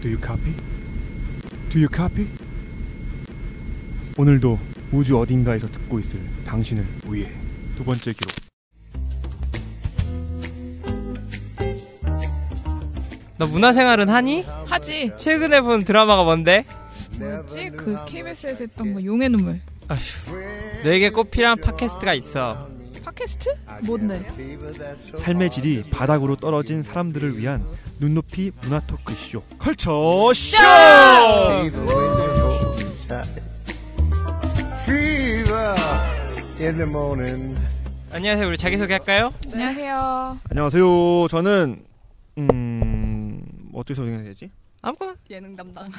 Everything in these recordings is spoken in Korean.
Do you copy? Do you copy? 오늘도 우주 어딘가에서 듣고 있을 당신을 위해 두 번째 기록. 너 문화생활은 하니? 하지. 최근에 본 드라마가 뭔데? 뭐였지? 그 KBS에서 했던 거 용의 눈물. 너에게 꼭 필요한 팟캐스트가 있어. 팟캐스트? 뭔데? 삶의 질이 바닥으로 떨어진 사람들을 위한 눈높이 문화 토크쇼. 컬처 쇼! Fever in the morning. 안녕하세요. 우리 자기소개 할까요? 안녕하세요. 안녕하세요. 저는 음 어떻게 소개해야 되지? 아무거나. 예능 담당.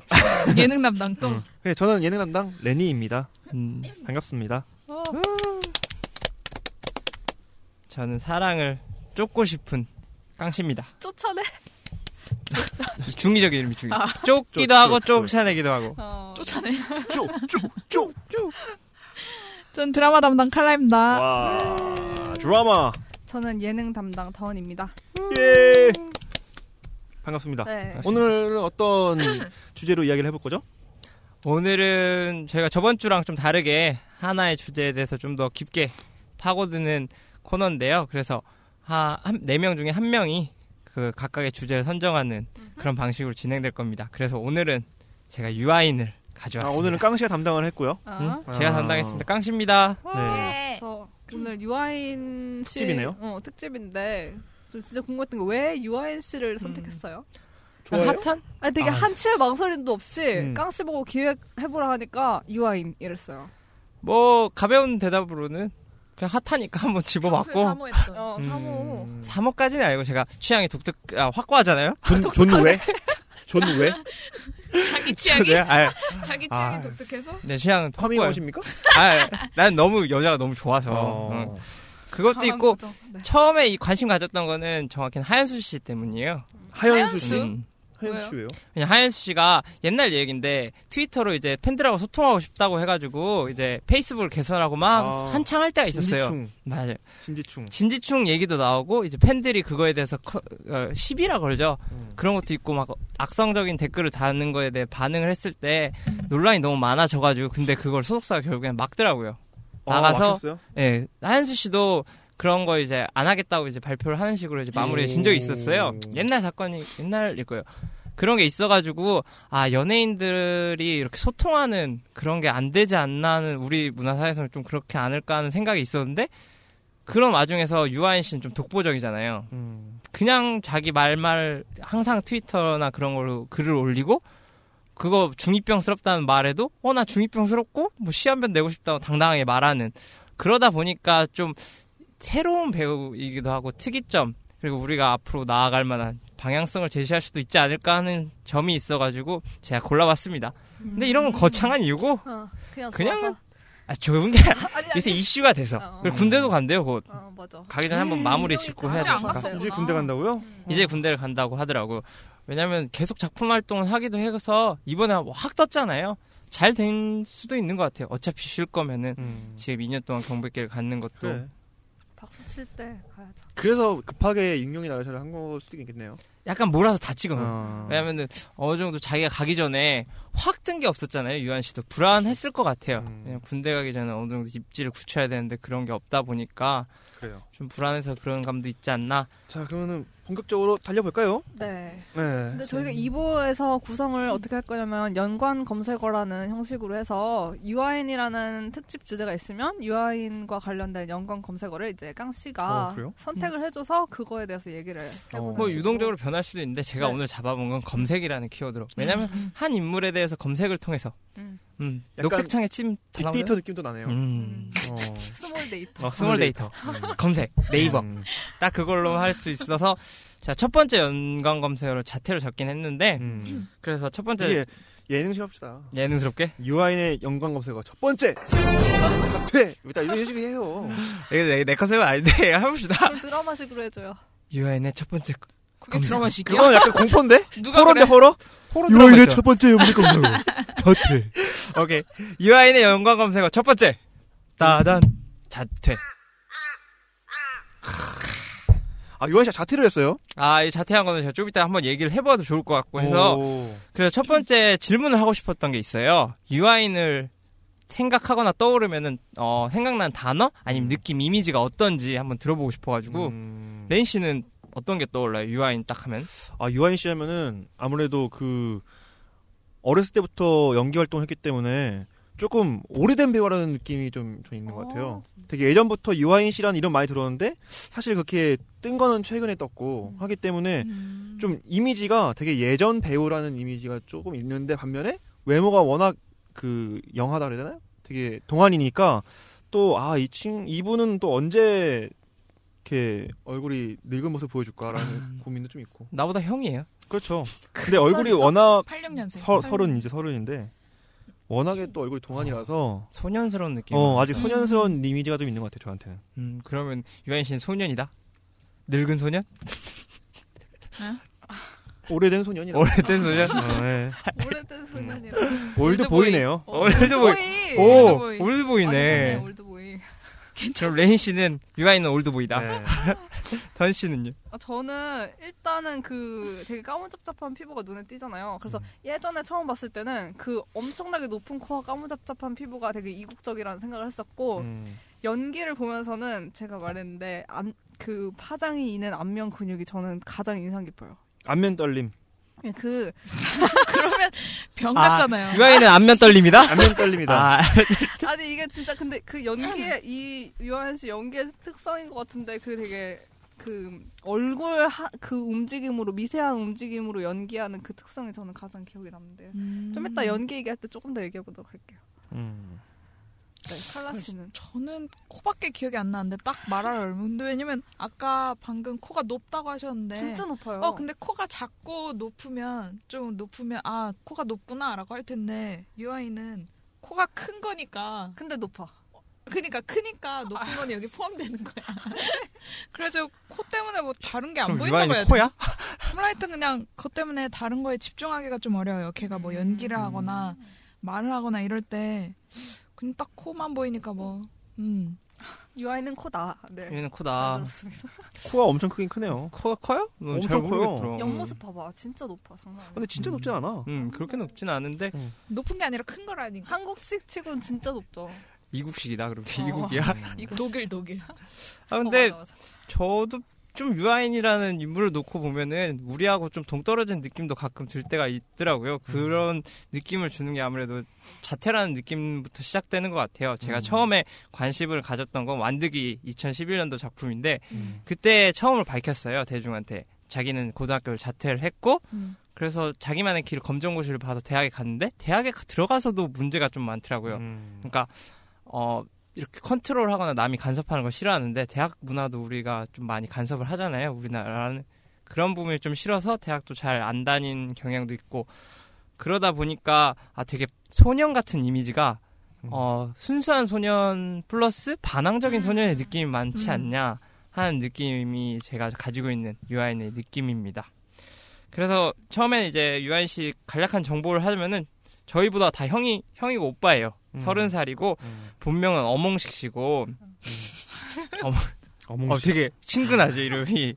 예능 담당 또. 음. 네, 저는 예능 담당 레니입니다. 음, 반갑습니다. 어, 저는 사랑을 쫓고 싶은 깡씨입니다. 쫓아내. 이 중의적 이름이 중요. 아. 쫓기도 쫓, 하고 쫓, 쫓아내기도 하고. 어. 쫓아내. 쪽쪽쪽쪽 전 드라마 담당 칼라입니다. 와 드라마 저는 예능 담당 다원입니다. 예 반갑습니다. 네. 오늘은 어떤 주제로 이야기를 해볼 거죠? 오늘은 저희가 저번 주랑 좀 다르게 하나의 주제에 대해서 좀 더 깊게 파고드는 코너인데요. 그래서 네명 중에 한 명이 그 각각의 주제를 선정하는 그런 방식으로 진행될 겁니다. 그래서 오늘은 제가 유아인을 아, 가져왔습니다. 오늘은 깡씨가 담당을 했고요. 어. 응? 제가 아. 담당했습니다. 깡씨입니다. 네. 그래서 오늘 유아인 씨 특집이네요. 어, 특집인데 좀 진짜 궁금했던 게 왜 유아인 씨를 선택했어요? 좋아요? 핫한? 아니 되게 아, 한치의 망설임도 없이 음. 깡씨 보고 기획해보라 하니까 유아인 이랬어요. 뭐 가벼운 대답으로는 그냥 핫하니까 한번 집어봤고 사모했죠. 어, 음. 사모. 3호까지는 아니고 제가 취향이 독특 아, 확고하잖아요. 존, 존 왜? 존 왜? 자기 취향이 네, 아, 자기 취향이 아. 독특해서 내 취향은 파밍 확고해요. 오십니까? 아, 난 너무 여자가 너무 좋아서 어. 응. 그것도 있고. 네. 처음에 이 관심 가졌던 거는 정확히는 하현수 씨 때문이에요. 하연수 씨. 하연수? 음. 하연수 씨 왜요? 그냥 하현수 씨가 옛날 얘기인데 트위터로 이제 팬들하고 소통하고 싶다고 해가지고 이제 페이스북을 개설하고 막 아, 한창 할 때가 있었어요. 진지충. 맞아요. 진지충. 진지충 얘기도 나오고 이제 팬들이 그거에 대해서 커, 어, 시비라 걸죠. 음. 그런 것도 있고 막 악성적인 댓글을 다는 거에 대해 반응을 했을 때 논란이 너무 많아져가지고 근데 그걸 소속사가 결국엔 막더라고요. 아, 나가서 막혔어요? 예, 하현수 씨도 그런 거 이제 안 하겠다고 이제 발표를 하는 식으로 이제 마무리해 진 적이 있었어요. 옛날 사건이 옛날일 거예요. 그런 게 있어가지고 아 연예인들이 이렇게 소통하는 그런 게 안 되지 않나 하는 우리 문화사에서는 좀 그렇게 않을까 하는 생각이 있었는데 그런 와중에서 유아인 씨는 좀 독보적이잖아요. 음. 그냥 자기 말말 항상 트위터나 그런 걸로 글을 올리고 그거 중이병스럽다는 말에도 어 나 중이병스럽고 뭐 시한편 내고 싶다고 당당하게 말하는 그러다 보니까 좀 새로운 배우이기도 하고 특이점 그리고 우리가 앞으로 나아갈 만한 방향성을 제시할 수도 있지 않을까 하는 점이 있어가지고 제가 골라봤습니다. 근데 이런 건 거창한 이유고 어, 그냥 그냥. 아, 좋은 게 아니라 아니, 아니. 요새 이슈가 돼서 어. 그리고 군대도 간대요 곧 어, 맞아. 가기 전에 한번 마무리 짓고 해야 되니까. 이제 군대 간다고요? 이제 군대를 간다고 하더라고. 왜냐면 계속 작품 활동을 하기도 해서 이번에 확 떴잖아요. 잘 된 수도 있는 것 같아요. 어차피 쉴 거면은 음. 지금 2년 동안 경백기를 갖는 것도 그래. 박수 칠 때 가야죠. 그래서 급하게 익명의 나라샤를 한 걸 수도 있겠네요. 약간 몰아서 다 찍은 거. 어. 왜냐면은 어느 정도 자기가 가기 전에 확 뜬 게 없었잖아요. 유한 씨도 불안했을 것 같아요. 음. 그냥 군대 가기 전에 어느 정도 입지를 굳혀야 되는데 그런 게 없다 보니까 그래요. 좀 불안해서 그런 감도 있지 않나. 자, 그러면은 본격적으로 달려볼까요? 네. 네. 근데 저희가 2부에서 구성을 어떻게 할 거냐면 연관 검색어라는 형식으로 해서 유아인이라는 특집 주제가 있으면 유아인과 관련된 연관 검색어를 이제 깡 씨가 어? 선택을 해줘서 그거에 대해서 얘기를 해보는 뭐 식으로. 유동적으로 변할 수도 있는데 제가 네. 오늘 잡아본 건 검색이라는 키워드로. 왜냐면 한 인물에 대해서 검색을 통해서 음. 음, 녹색창에 친 빅데이터 느낌도 나네요. 음. 어. small data. 어, small data. 검색. 네이버. 음. 딱 그걸로 할 수 있어서 자, 첫 번째 연관 검색어로 자퇴를 잡긴 했는데 음. 그래서 첫 번째 이게 예능 좀 합시다. 예능스럽게 유아인의 연관 검색어 첫 번째 자퇴 일단 이런 식으로 해요. 이거 내, 내 컨셉은 아닌데 해봅시다. 그럼 드라마식으로 해줘요. 유아인의 첫 번째 그게. 드라마식이야? 그건 약간 공포인데? 누가 호러인데 그래? 호러? 유아인의. 첫 번째 연관 검색어 자퇴. 오케이. 유아인의 연관 검색어 첫 번째. 따단 자퇴. 아 유아인 씨가 자퇴를 했어요? 아, 이 자퇴한 거는 제가 좀 이따 한번 얘기를 해봐도 좋을 것 같고 해서 오. 그래서 첫 번째 질문을 하고 싶었던 게 있어요. 유아인을 생각하거나 떠오르면은 어, 생각난 단어 아니면 느낌 이미지가 어떤지 한번 들어보고 싶어가지고 음. 레인 씨는 어떤 게 떠올라요? 유아인 딱 하면 아 유아인 씨 하면은 아무래도 그 어렸을 때부터 연기 활동을 했기 때문에 조금 오래된 배우라는 느낌이 좀, 좀 있는 것 같아요. 되게 예전부터 유아인 씨라는 이름 많이 들었는데 사실 그렇게 뜬 거는 최근에 떴고 하기 때문에 음. 좀 이미지가 되게 예전 배우라는 이미지가 조금 있는데 반면에 외모가 워낙 그 영하다 그래야 되나요? 되게 동안이니까 또 아 이 친 이분은 또 언제 이렇게 얼굴이 늙은 모습 보여줄까라는 고민도 좀 있고 나보다 형이에요. 그렇죠. 근데 얼굴이 워낙 86년생. 서, 서른 이제 서른인데 워낙에 또 얼굴이 동안이라서 소년스러운 느낌. 어 아직 소년스러운 이미지가 좀 있는 것 같아요 저한테는. 음, 그러면 유아인 씨는 소년이다. 늙은 소년? 오래된 소년이라. 오래된 소년? 어, 네. 오래된 소년이라. 올드 올드보이. 보이네요. 올드 boy. 보이. 오, 올드보이. 올드 보이네. 올드 보이. 그럼 레인 씨는 유아인은 old boy다. 네. 던 씨는요? 아, 저는 일단은 그 되게 까무잡잡한 피부가 눈에 띄잖아요. 그래서 음. 예전에 처음 봤을 때는 그 엄청나게 높은 코와 까무잡잡한 피부가 되게 이국적이라는 생각을 했었고 음. 연기를 보면서는 제가 말했는데 안, 그 파장이 있는 안면 근육이 저는 가장 인상 깊어요. 안면 떨림. 그 그러면 병 아, 같잖아요. 유아인은 안면 떨립니다? 안면 떨림이다. 아, 아니 이게 진짜 근데 그 연기의 이 유한 씨 연기의 특성인 것 같은데 그 되게 그 얼굴 하, 그 움직임으로 미세한 움직임으로 연기하는 그 특성이 저는 가장 기억에 남는데요. 음. 좀 이따 연기 얘기할 때 조금 더 얘기해 보도록 할게요. 음. 네, 칼라 씨는 저는 코밖에 기억이 안 나는데 딱 말할 얼마인데 왜냐면 아까 방금 코가 높다고 하셨는데 진짜 높아요. 어 근데 코가 작고 높으면 좀 높으면 아 코가 높구나라고 할 텐데 유아이는 코가 큰 거니까 근데 높아. 그러니까 크니까 높은 건 여기 포함되는 거야. 그래서 코 때문에 뭐 다른 게 안 보인다고 해야 돼. 코야? 하여튼 그냥 그것 때문에 다른 거에 집중하기가 좀 어려워요. 걔가 뭐 연기를 하거나 말을 하거나 이럴 때 그냥 딱 코만 보이니까 뭐 음. 유아이는 코다. 네. 잘 코다. 코가 엄청 크긴 크네요. 코가 커요? 음, 엄청 잘 커요. 옆모습 봐봐. 진짜 높아. 장난 아니야. 근데 진짜 높진 않아. 음, 그렇게 높진 않은데 높은 게 아니라 큰 거라니까. 한국식 치고는 진짜 높죠. 이국식이다. 그럼 어. 이국이야. 독일 독일. 아 근데 어, 맞아, 맞아. 저도 좀 유아인이라는 인물을 놓고 보면은 우리하고 좀 동떨어진 느낌도 가끔 들 때가 있더라고요. 그런 느낌을 주는 게 아무래도 자퇴라는 느낌부터 시작되는 것 같아요. 제가 음. 처음에 관심을 가졌던 건 완득이 2011년도 작품인데 음. 그때 처음으로 밝혔어요 대중한테 자기는 고등학교를 자퇴를 했고 음. 그래서 자기만의 길을 검정고시를 봐서 대학에 갔는데 대학에 가- 들어가서도 문제가 좀 많더라고요. 음. 그러니까 어 이렇게 컨트롤하거나 남이 간섭하는 걸 싫어하는데 대학 문화도 우리가 좀 많이 간섭을 하잖아요. 우리나라는 그런 부분이 좀 싫어서 대학도 잘 안 다닌 경향도 있고 그러다 보니까 아 되게 소년 같은 이미지가 어 순수한 소년 플러스 반항적인 음. 소년의 느낌이 많지 음. 않냐 하는 느낌이 제가 가지고 있는 유아인의 느낌입니다. 그래서 처음에 이제 유아인 씨 간략한 정보를 하자면은 저희보다 다 형이 형이고 오빠예요. 음. 서른 살이고 음. 본명은 어몽식 씨고 어머, 어몽 어, 씨. 되게 친근하죠 이름이.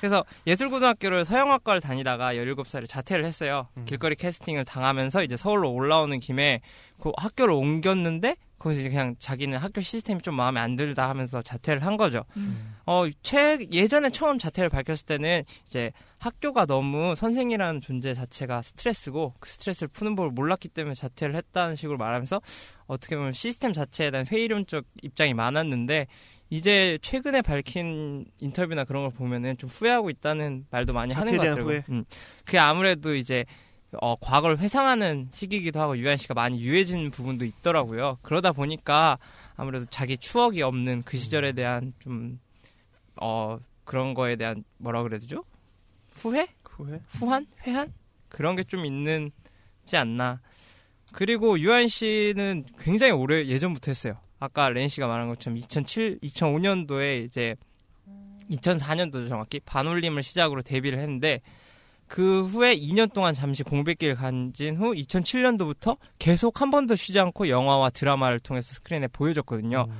그래서 예술고등학교를 서영학과를 다니다가 17살에 자퇴를 했어요. 음. 길거리 캐스팅을 당하면서 이제 서울로 올라오는 김에 그 학교를 옮겼는데 거기서 이제 그냥 자기는 학교 시스템이 좀 마음에 안 들다 하면서 자퇴를 한 거죠. 음. 어, 최, 예전에 처음 자퇴를 밝혔을 때는 이제 학교가 너무 선생이라는 존재 자체가 스트레스고 그 스트레스를 푸는 법을 몰랐기 때문에 자퇴를 했다는 식으로 말하면서 어떻게 보면 시스템 자체에 대한 회의론적 입장이 많았는데 이제 최근에 밝힌 인터뷰나 그런 걸 보면은 좀 후회하고 있다는 말도 많이 하는 것. 후회? 음. 그게 아무래도 이제 어, 과거를 회상하는 시기이기도 하고 유한 씨가 많이 유해진 부분도 있더라고요. 그러다 보니까 아무래도 자기 추억이 없는 그 시절에 대한 좀 어, 그런 거에 대한 뭐라 그래야 되죠? 후회? 후회? 후한? 회한? 그런 게 좀 있는지 않나. 그리고 유한 씨는 굉장히 오래 예전부터 했어요. 아까 렌 씨가 말한 것처럼 2007, 2005년도에 이제 2004년도 정확히 반올림을 시작으로 데뷔를 했는데 그 후에 2년 동안 잠시 공백기를 가진 후 2007년도부터 계속 한 번도 쉬지 않고 영화와 드라마를 통해서 스크린에 보여줬거든요. 음.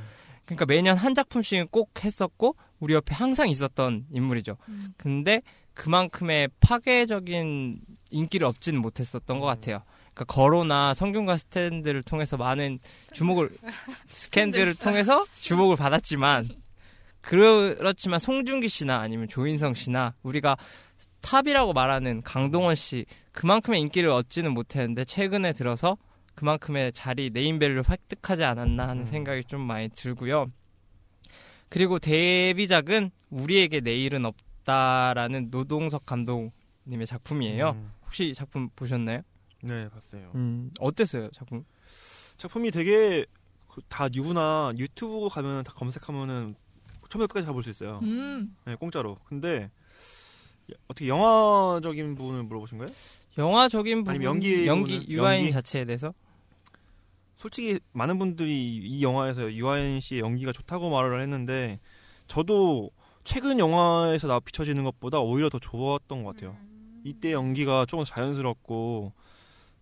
그러니까 매년 한 작품씩은 꼭 했었고 우리 옆에 항상 있었던 인물이죠. 음. 근데 그만큼의 파괴적인 인기를 얻지는 못했었던 것 같아요. 그러니까 걸오나 성균관 스탠드를 통해서 많은 주목을 스캔들을 통해서 주목을 받았지만 그렇지만 송중기 씨나 아니면 조인성 씨나 우리가 탑이라고 말하는 강동원 씨 그만큼의 인기를 얻지는 못했는데 최근에 들어서 그만큼의 자리 name value 획득하지 않았나 하는 음. 생각이 좀 많이 들고요. 그리고 데뷔작은 우리에게 내일은 없다라는 노동석 감독님의 작품이에요. 음. 혹시 이 작품 보셨나요? 네, 봤어요. 음, 어땠어요, 작품? 작품이 되게 그다 누구나 유튜브 가면 다 검색하면은 처음부터 끝까지 다 볼 수 있어요. 음. 네, 공짜로. 근데 어떻게 영화적인 부분을 물어보신 거예요? 영화적인 부분, 아니면 연기 연기 유아인 연기? 자체에 대해서 솔직히 많은 분들이 이 영화에서 유아인 씨의 연기가 좋다고 말을 했는데 저도 최근 영화에서 나 비춰지는 것보다 오히려 더 좋았던 것 같아요. 이때 연기가 조금 자연스럽고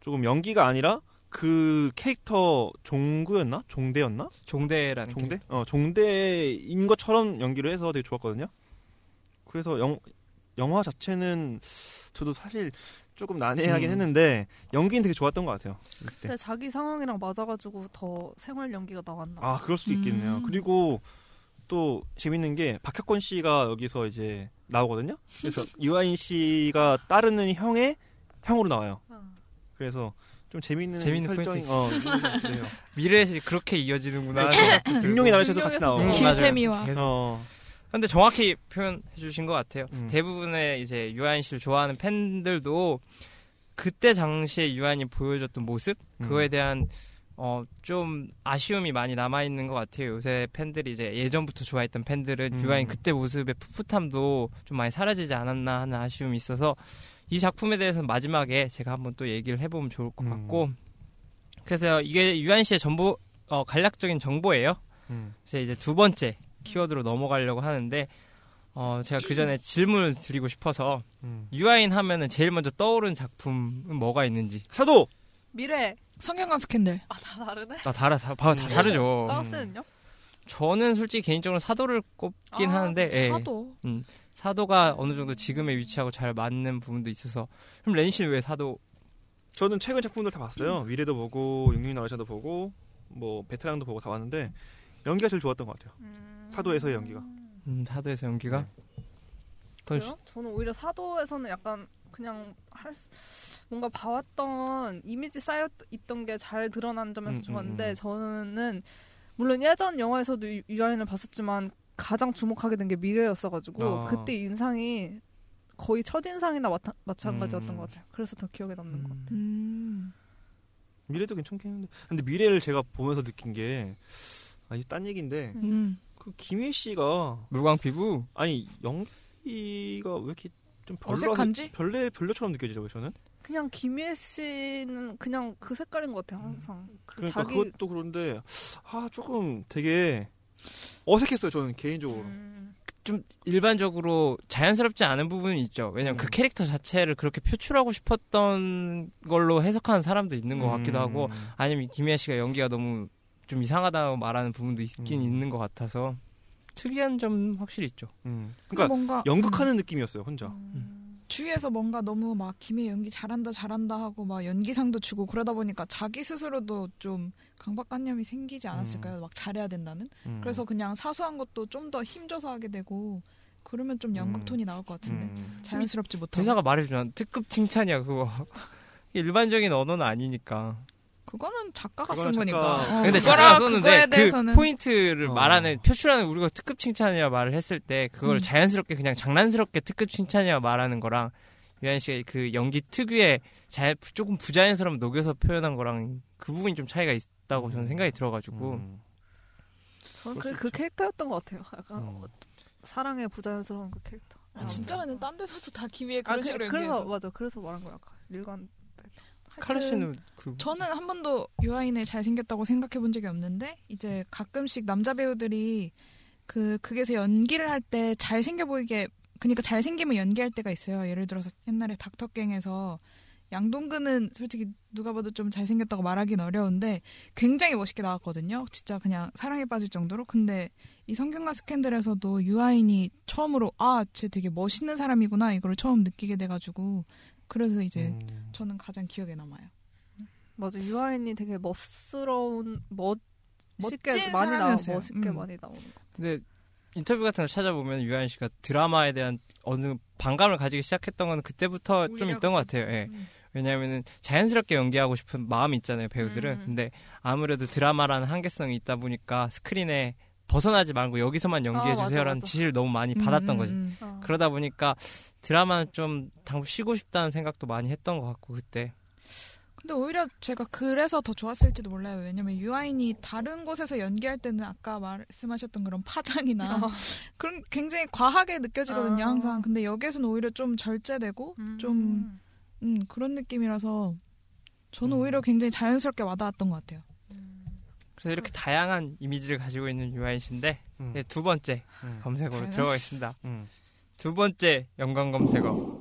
조금 연기가 아니라 그 캐릭터 종구였나? 종대였나? 종대라는 종대? 어, 종대인 것처럼 연기를 해서 되게 좋았거든요. 그래서 영, 영화 자체는 저도 사실 조금 난해하긴 음. 했는데 연기는 되게 좋았던 것 같아요. 이때. 근데 자기 상황이랑 맞아가지고 더 생활 연기가 나왔나. 아, 그럴 수도 있겠네요. 음. 그리고 또 재밌는 게 박혁권 씨가 여기서 이제 나오거든요. 그래서 유아인 씨가 따르는 형의 형으로 나와요. 어. 그래서 좀 재밌는 재밌는 설정이. 어. 미래에 그렇게 이어지는구나. 익룡이 나오셔서 같이 나오고. 음, 김태미와. 어, 근데 정확히 표현해 주신 것 같아요. 음. 대부분의 이제 유아인 씨를 좋아하는 팬들도 그때 당시에 유아인이 보여줬던 모습 그거에 음. 대한 어 좀 아쉬움이 많이 남아 있는 것 같아요. 요새 팬들이 이제 예전부터 좋아했던 팬들은 음. 유아인 그때 모습의 풋풋함도 좀 많이 사라지지 않았나 하는 아쉬움이 있어서 이 작품에 대해서는 마지막에 제가 한번 또 얘기를 해보면 좋을 것 음. 같고 그래서 이게 유아인 씨의 정보 어, 간략적인 정보예요. 음. 이제 이제 두 번째 키워드로 넘어가려고 하는데 어 제가 그 전에 질문을 드리고 싶어서 음. 유아인 하면은 제일 먼저 떠오르는 작품은 뭐가 있는지 사도 미래. 성경강 스캔들. 아, 다 다르네. 다 다르 다, 다 음. 다르죠. 가우스는요? 저는 솔직히 개인적으로 사도를 꼽긴 아, 하는데 예, 사도. 사도가 어느 정도 지금의 위치하고 잘 맞는 부분도 있어서 그럼 렌 씨는 왜 사도 저는 최근 작품들 다 봤어요. 위례도 보고 육룡이 나라샤도 보고 뭐 베테랑도 보고 다 봤는데 연기가 제일 좋았던 것 같아요. 사도에서의 연기가. 음, 사도에서 연기가 더 그래요? 저는 오히려 사도에서는 약간 그냥 할 수- 뭔가 봐왔던 이미지 쌓여 있던 게 잘 드러난 점에서 음, 좋았는데 음, 음. 저는 물론 예전 영화에서도 유- 유아인을 봤었지만 가장 주목하게 된 게 미래였어가지고 아. 그때 인상이 거의 첫 인상이나 마타, 마찬가지였던 음. 것 같아요. 그래서 더 기억에 남는 것 같아요. 음. 미래도 괜찮긴 한데 근데 미래를 제가 보면서 느낀 게 아니 딴 얘기인데 음. 그 김혜 씨가 물광 피부 아니 연기가 왜 이렇게 좀 별로 어색한지? 별래 별로처럼 느껴지더라고요 저는. 그냥 김희애 씨는 그냥 그 색깔인 것 같아요. 항상 그 그러니까 자기 그것도 그런데 아 조금 되게 어색했어요 저는 개인적으로. 음, 좀 일반적으로 자연스럽지 않은 부분이 있죠. 왜냐면 음. 그 캐릭터 자체를 그렇게 표출하고 싶었던 걸로 해석하는 사람도 있는 것 같기도 음. 하고 아니면 김희아 씨가 연기가 너무 좀 이상하다고 말하는 부분도 있긴 음. 있는 것 같아서 특이한 점 확실히 있죠. 음. 그러니까 뭔가 연극하는 느낌이었어요 혼자. 음. 주위에서 뭔가 너무 막 김혜 연기 잘한다 잘한다 하고 막 연기상도 주고 그러다 보니까 자기 스스로도 좀 강박관념이 생기지 않았을까요? 막 잘해야 된다는. 음. 그래서 그냥 사소한 것도 좀 더 힘줘서 하게 되고 그러면 좀 연극 음. 톤이 나올 것 같은데 음. 자연스럽지 못하고. 대사가 말해주잖아. 특급 칭찬이야 그거. 일반적인 언어는 아니니까. 그거는 작가가 쓴 거니까. 작가- 어, 근데 작가가 썼는데 그 대해서는 포인트를 어. 말하는 표출하는 우리가 특급 칭찬이라 말을 했을 때 그걸 음. 자연스럽게 그냥 장난스럽게 특급 칭찬이라 말하는 거랑 유한 씨가 그 연기 특유의 자, 조금 부자연스러움 녹여서 표현한 거랑 그 부분이 좀 차이가 있다고 저는 생각이 들어가지고 음. 저는 그, 수 그. 캐릭터였던 것 같아요. 약간 음. 사랑의 부자연스러운 그 캐릭터. 아, 진짜는 딴 데서도 다 김혜에 아, 그런 그, 식으로 그래서. 맞아. 그래서 말한 거야. 약간 일관. 카르 씨는 그 저는 한 번도 유아인을 잘생겼다고 생각해 본 적이 없는데 이제 가끔씩 남자 배우들이 그 극에서 연기를 할 때 잘생겨 보이게 그러니까 잘생기면 연기할 때가 있어요. 예를 들어서 옛날에 닥터갱에서 양동근은 솔직히 누가 봐도 좀 잘생겼다고 말하긴 어려운데 굉장히 멋있게 나왔거든요. 진짜 그냥 사랑에 빠질 정도로. 근데 이 성균관 스캔들에서도 유아인이 처음으로 아, 쟤 되게 멋있는 사람이구나 이걸 처음 느끼게 돼가지고 그래서 이제 음. 저는 가장 기억에 남아요. 맞아 유아인이 되게 멋스러운 멋있게 멋진 많이 나와. 멋있게 음. 많이 나오는 거. 근데 인터뷰 같은 걸 찾아보면 유한 씨가 드라마에 대한 어느 반감을 가지기 시작했던 건 그때부터 좀 있던 것 같아요. 예. 음. 왜냐하면은 자연스럽게 연기하고 싶은 마음이 있잖아요 배우들은. 음. 근데 아무래도 드라마라는 한계성이 있다 보니까 스크린에 벗어나지 말고 여기서만 연기해 아, 주세요라는 맞아. 지시를 너무 많이 음, 받았던 음, 거지. 음. 어. 그러다 보니까 드라마는 좀 당분 쉬고 싶다는 생각도 많이 했던 것 같고 그때. 근데 오히려 제가 그래서 더 좋았을지도 몰라요. 왜냐면 유아인이 다른 곳에서 연기할 때는 아까 말씀하셨던 그런 파장이나 어. 그런 굉장히 과하게 느껴지거든요, 아. 항상. 근데 여기서는 오히려 좀 절제되고 좀 음, 그런 느낌이라서 저는 음. 오히려 굉장히 자연스럽게 와닿았던 것 같아요. 그래서 이렇게 다양한 이미지를 가지고 있는 유아인 씨인데 음. 두 번째 음. 검색어로 다양한- 들어가겠습니다. 음. 두 번째 연관 검색어.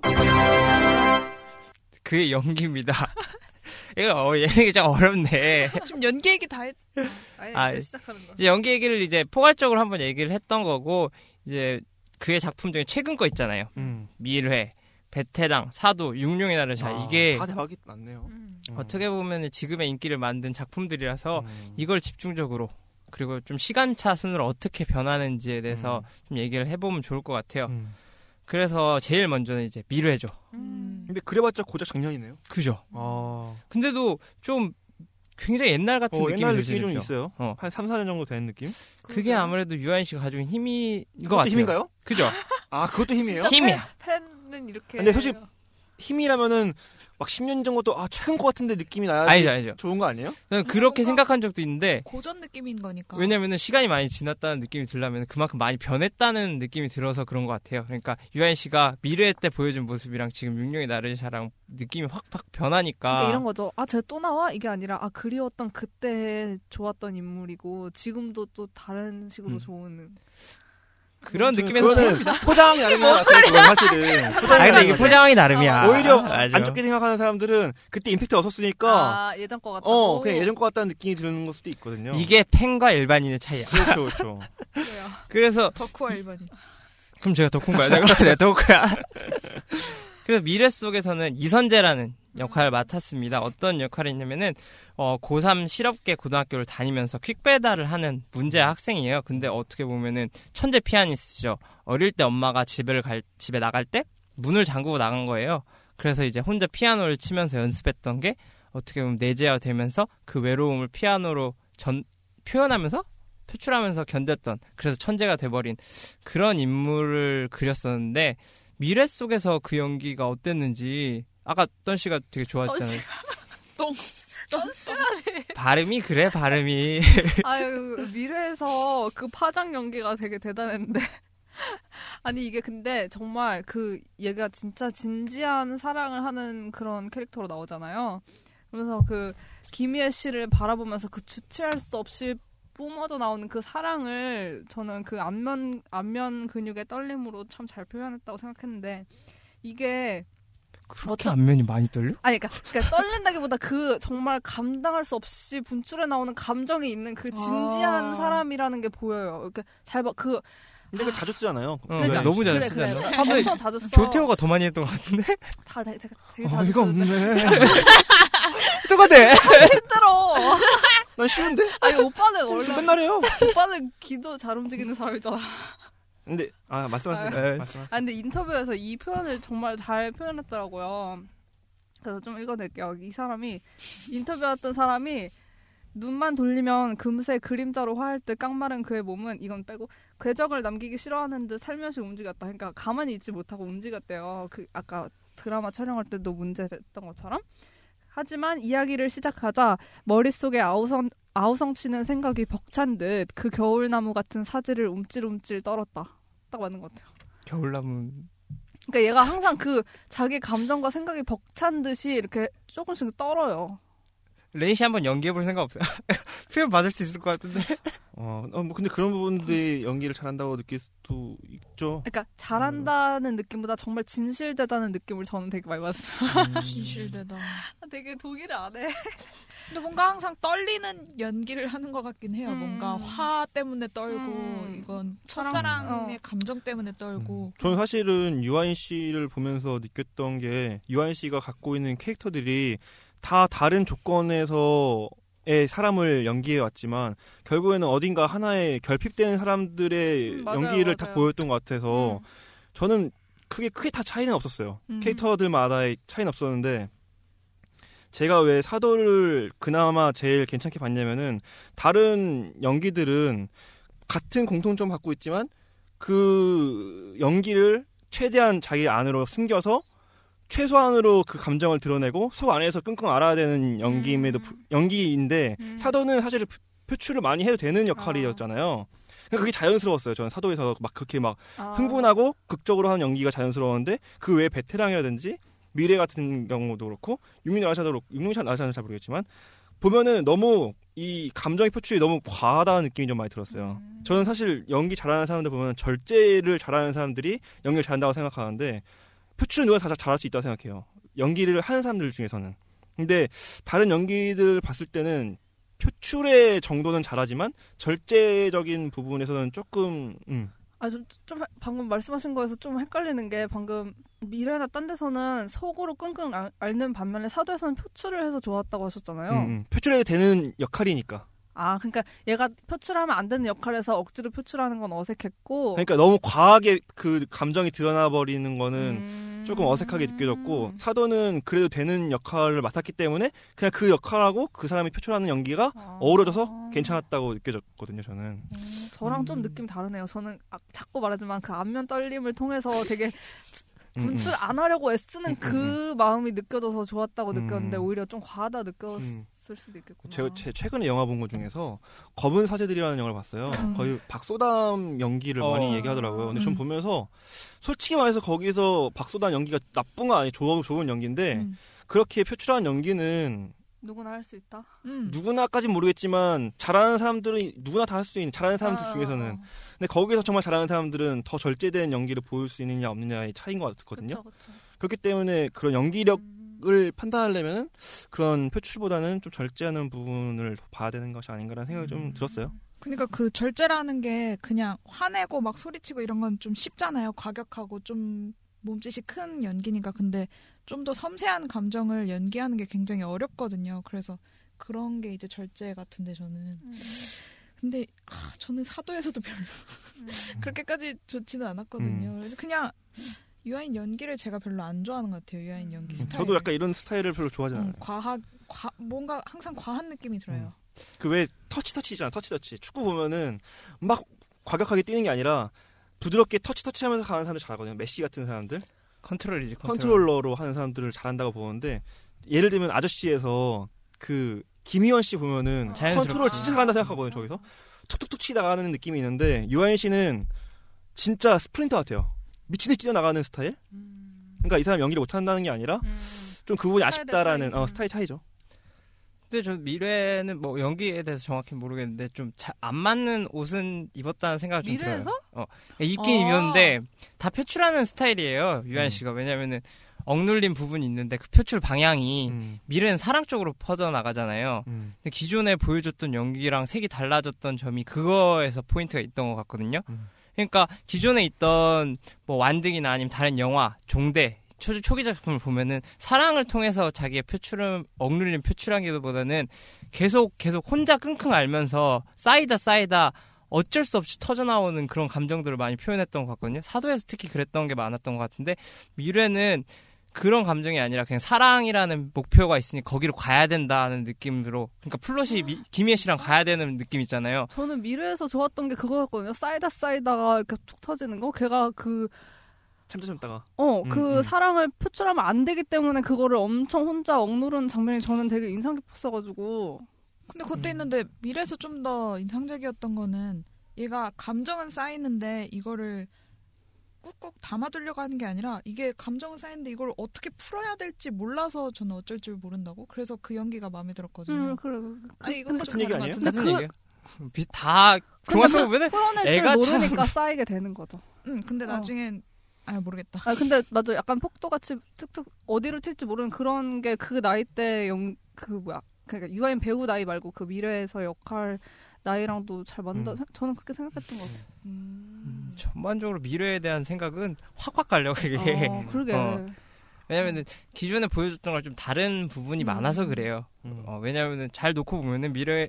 그의 연기입니다. 이거 어, 얘기 좀 어렵네. 지금 연기 얘기 다 했. 아니 아, 이제 시작하는 거. 이제 연기 얘기를 이제 포괄적으로 한번 얘기를 했던 거고 이제 그의 작품 중에 최근 거 있잖아요. 음. 밀회, 베테랑, 사도, 육룡의 나를 자 아, 이게 다 대박이 났네요. 음. 음. 어떻게 보면 지금의 인기를 만든 작품들이라서 음. 이걸 집중적으로 그리고 좀 시간차 순으로 어떻게 변하는지에 대해서 좀 얘기를 해보면 좋을 것 같아요. 음. 그래서 제일 먼저는 이제 밀회죠. 음. 근데 그래봤자 고작 작년이네요. 그죠? 아. 근데도 좀 굉장히 옛날 같은 어, 느낌이 옛날. 느낌이 좀 있어요. 어. 한 3, 4년 정도 된 느낌? 그게 아무래도 유한 씨가 가지고 있는 힘인 것 같아요. 힘인가요? 그죠? 아, 그것도 힘이에요? 힘이야. 팬 은 이렇게. 근데 솔직히 힘이라면은 막 10년 전 것도 아, 최근 것 같은데 느낌이 나야 알죠, 알죠. 좋은 거 아니에요? 저는 그렇게 생각한 적도 있는데 고전 느낌인 거니까. 왜냐면은 시간이 많이 지났다는 느낌이 들려면 그만큼 많이 변했다는 느낌이 들어서 그런 것 같아요. 그러니까 유한 씨가 미래 때 보여준 모습이랑 지금 육룡의 나르샤랑 느낌이 확확 변하니까 그러니까 이런 거죠. 아, 쟤 또 나와? 이게 아니라 아 그리웠던 그때 좋았던 인물이고 지금도 또 다른 식으로 음. 좋은. 그런 저는 느낌에서 포장이 다른 것 같아요. 사실은. 포장이 아 근데 이게 포장이 나름이야. 오히려 맞아. 안 좋게 생각하는 사람들은 그때 임팩트 없었으니까 아 예전 거 같다고. 어 그냥 예전 것 같다는 느낌이 드는 걸 수도 있거든요. 이게 팬과 일반인의 차이야. 그렇죠 그렇죠. 그래서 덕후와 일반인. 그럼 제가 덕후인가요? 내가 네, 덕후야. 그래서 미래 속에서는 이선재라는 역할을 맡았습니다. 어떤 역할이 있냐면은 어, 고3 실업계 고등학교를 다니면서 퀵배달을 하는 문제 학생이에요. 근데 어떻게 보면은 천재 피아니스트죠. 어릴 때 엄마가 집을 갈 집에 나갈 때 문을 잠그고 나간 거예요. 그래서 이제 혼자 피아노를 치면서 연습했던 게 어떻게 보면 내재화 되면서 그 외로움을 피아노로 전 표현하면서 표출하면서 견뎠던 그래서 천재가 돼버린 그런 인물을 그렸었는데 미래 속에서 그 연기가 어땠는지 아까 떤 씨가 되게 좋아했잖아요. 발음이 그래 발음이. 아유 미래에서 그 파장 연기가 되게 대단했는데. 아니 이게 근데 정말 그 얘가 진짜 진지한 사랑을 하는 그런 캐릭터로 나오잖아요. 그래서 그 김희애 씨를 바라보면서 그 주체할 수 없이 뿜어져 나오는 그 사랑을 저는 그 안면 안면 근육의 떨림으로 참 잘 표현했다고 생각했는데 이게 그렇게 안면이 많이 떨려? 아니 그러니까, 그러니까 떨린다기보다 그 정말 감당할 수 없이 분출해 나오는 감정이 있는 그 진지한 아. 사람이라는 게 보여요. 이렇게 잘봐그 근데 그 자주 쓰잖아요. 어, 그러니까. 너무 잘 그래, 쓰잖아. 그래. 근데 엄청 자주 써. 조태호가 더 많이 했던 것 같은데? 다 되게, 되게, 아, 자주 이거 쓰는데. 없네. 똑같아. 힘들어. 난 쉬운데? 아니 오빠는 원래 맨날 해요. 오빠는 귀도 잘 움직이는 사람이잖아. 근데 아 말씀하세요. 네. 말씀하세요. 아 근데 인터뷰에서 이 표현을 정말 잘 표현했더라고요. 그래서 좀 읽어낼게요. 이 사람이 인터뷰했던 사람이 눈만 돌리면 금세 그림자로 화할 듯 깡마른 그의 몸은 이건 빼고 궤적을 남기기 싫어하는 듯 살며시 움직였다. 그러니까 가만히 있지 못하고 움직였대요. 그 아까 드라마 촬영할 때도 문제됐던 것처럼. 하지만 이야기를 시작하자 머릿속에 아우성 아우성치는 생각이 벅찬 듯 그 겨울나무 같은 사지를 움찔움찔 떨었다. 딱 맞는 것 같아요. 겨울나무. 그러니까 얘가 항상 그 자기 감정과 생각이 벅찬 듯이 이렇게 조금씩 떨어요. 레이 씨 한번 연기해 볼 생각 없어요? 표현 받을 수 있을 것 같은데. 어, 어, 뭐 근데 그런 부분들이 연기를 잘한다고 느낄 수도 있죠. 그러니까 잘한다는 느낌보다 정말 진실되다는 느낌을 저는 되게 많이 받았어요. 음. 진실되다. 되게 독일을 안 해. 근데 뭔가 항상 떨리는 연기를 하는 것 같긴 해요. 음. 뭔가 화 때문에 떨고 음. 이건 사랑- 첫사랑의 어. 감정 때문에 떨고. 음. 저는 사실은 유아인 씨를 보면서 느꼈던 게 유아인 씨가 갖고 있는 캐릭터들이 다 다른 조건에서의 사람을 연기해 왔지만 결국에는 어딘가 하나의 결핍되는 사람들의 음, 맞아요, 연기를 다 맞아요. 보였던 것 같아서 음. 저는 크게 크게 다 차이는 없었어요. 음. 캐릭터들마다의 차이는 없었는데 제가 왜 사도를 그나마 제일 괜찮게 봤냐면은 다른 연기들은 같은 공통점 갖고 있지만 그 연기를 최대한 자기 안으로 숨겨서 최소한으로 그 감정을 드러내고 속 안에서 끙끙 앓아야 되는 연기임에도 음. 불- 연기인데 음. 사도는 사실 표- 표출을 많이 해도 되는 역할이었잖아요. 그러니까 그게 자연스러웠어요. 저는 사도에서 막 그렇게 막 아. 흥분하고 극적으로 하는 연기가 자연스러웠는데 그 외에 베테랑이라든지 미래 같은 경우도 그렇고 육민 아시아도 그렇고 육민 아시아는 잘 모르겠지만 보면은 너무 이 감정의 표출이 너무 과하다는 느낌이 좀 많이 들었어요. 음. 저는 사실 연기 잘하는 사람들 보면 절제를 잘하는 사람들이 연기를 잘한다고 생각하는데 표출은 누가 다 잘할 수 있다고 생각해요. 연기를 하는 사람들 중에서는. 근데 다른 연기들 봤을 때는 표출의 정도는 잘하지만 절제적인 부분에서는 조금 음, 아, 좀, 방금 말씀하신 거에서 좀 헷갈리는 게 방금 미래나 딴 데서는 속으로 끙끙 알- 앓는 반면에 사도에서는 표출을 해서 좋았다고 하셨잖아요. 음, 음. 표출해도 되는 역할이니까. 아, 그러니까 얘가 표출하면 안 되는 역할에서 억지로 표출하는 건 어색했고. 그러니까 너무 과하게 그 감정이 드러나 버리는 거는 음. 조금 어색하게 느껴졌고 사도는 그래도 되는 역할을 맡았기 때문에 그냥 그 역할하고 그 사람이 표출하는 연기가 아. 어우러져서 괜찮았다고 느껴졌거든요. 저는. 음, 저랑 좀 느낌 다르네요. 저는 아, 자꾸 말하지만 그 안면 떨림을 통해서 되게 음, 분출 안 하려고 애쓰는 음, 그 마음이 느껴져서 좋았다고 음. 느꼈는데 오히려 좀 과하다 느꼈 을 음. 수도 있겠구나. 제가 제 최근에 영화 본 것 중에서 검은 사제들이라는 영화를 봤어요. 음. 거의 박소담 연기를 어. 많이 얘기하더라고요. 근데 전 음. 보면서 솔직히 말해서 거기서 박소담 연기가 나쁜 거 아니에요. 좋은, 좋은 연기인데 음. 그렇게 표출한 연기는 누구나 할 수 있다. 음. 누구나까진 모르겠지만 잘하는 사람들은 누구나 다 할 수 있는 잘하는 사람들 아, 중에서는 근데 거기서 정말 잘하는 사람들은 더 절제된 연기를 보일 수 있느냐 없느냐의 차이인 것 같거든요. 그쵸, 그쵸. 그렇기 때문에 그런 연기력 을 음. 판단하려면 그런 표출보다는 좀 절제하는 부분을 봐야 되는 것이 아닌가라는 생각이 좀 음. 들었어요. 그러니까 그 절제라는 게 그냥 화내고 막 소리치고 이런 건 좀 쉽잖아요. 과격하고 좀 몸짓이 큰 연기니까. 근데 좀 더 섬세한 감정을 연기하는 게 굉장히 어렵거든요. 그래서 그런 게 이제 절제 같은데 저는. 음. 근데 아, 저는 사도에서도 별로 음. 그렇게까지 좋지는 않았거든요. 그래서 그냥 유아인 연기를 제가 별로 안 좋아하는 것 같아요. 유아인 연기 스타일. 음, 저도 약간 이런 스타일을 별로 좋아하지 않아요. 음, 과학, 과, 뭔가 항상 과한 느낌이 들어요. 그왜 터치 터치잖아. 터치 터치. 축구 보면은 막 과격하게 뛰는 게 아니라 부드럽게 터치 터치하면서 가는 사람들 잘하거든요. 메시 같은 사람들. 컨트롤이지 컨트롤. 컨트롤러로 하는 사람들을 잘한다고 보는데 예를 들면 아저씨에서 그 김희원 씨 보면은 자연스럽지. 컨트롤 진짜 잘한다 생각하거든요. 저기서 툭툭툭 치다가 하는 느낌이 있는데 유아인 씨는 진짜 스프린터 같아요. 미친 듯이 뛰어나가는 스타일. 음. 그러니까 이 사람 연기를 못한다는 게 아니라 음. 좀그 부분이 아쉽다라는 차이. 어, 음. 스타일 차이죠. 근데 저 밀회는 뭐 연기에 대해서 정확히 모르겠는데 좀 안 맞는 옷은 입었다는 생각이 좀 밀회에서? 들어요. 어, 입긴 아. 입었는데 다 표출하는 스타일이에요. 유아인 음. 씨가 왜냐면은 억눌린 부분이 있는데 그 표출 방향이 음, 밀회는 사랑 쪽으로 퍼져 나가잖아요. 음, 근데 기존에 보여줬던 연기랑 색이 달라졌던 점이 그거에서 포인트가 있던 것 같거든요. 음. 그러니까 기존에 있던 뭐 완득이나 아니면 다른 영화, 종대, 초, 초기 작품을 보면은 사랑을 통해서 자기의 표출을 억눌리는 표출하기보다는 계속 계속 혼자 끙끙 앓면서 쌓이다 쌓이다 어쩔 수 없이 터져 나오는 그런 감정들을 많이 표현했던 것 같거든요. 사도에서 특히 그랬던 게 많았던 것 같은데 밀회는 그런 감정이 아니라 그냥 사랑이라는 목표가 있으니 거기로 가야 된다는 느낌으로 그러니까 플롯이 미- 김희애 씨랑 가야 되는 느낌 있잖아요. 저는 미래에서 좋았던 게 그거였거든요. 쌓이다 쌓이다가 이렇게 툭 터지는 거. 걔가 그, 참다 참다가 어, 음, 그 음. 사랑을 표출하면 안 되기 때문에 그거를 엄청 혼자 억누르는 장면이 저는 되게 인상 깊었어가지고. 근데 그것도 음. 있는데 미래에서 좀 더 인상적이었던 거는 얘가 감정은 쌓이는데 이거를 꾹꾹 담아두려고 하는 게 아니라 이게 감정은 쌓이는데 이걸 어떻게 풀어야 될지 몰라서 저는 어쩔 줄 모른다고. 그래서 그 연기가 마음에 들었거든요. 음, 그래. 아니 이건 똑같은 좀 얘기 아니에요? 같은 그- 얘기야. 비- 다 근데 그만 보면은 풀어낼 애가 줄 참- 모르니까 쌓이게 되는 거죠. 응, 근데 어. 나중엔 아 모르겠다. 아 근데 맞아 약간 폭도같이 툭툭 어디로 튈지 모르는 그런 게 그 나이 때 영 그 뭐야 그러니까 유아인 배우 나이 말고 그 미래에서 역할 나이랑도 잘 맞는다 음. 생- 저는 그렇게 생각했던 것 같아요. 음. 전반적으로 미래에 대한 생각은 확확 가려고 이게 어, 그러게. 어. 왜냐면은 기존에 보여줬던 걸 좀 다른 부분이 음. 많아서 그래요. 음. 어, 왜냐면은 잘 놓고 보면은 미래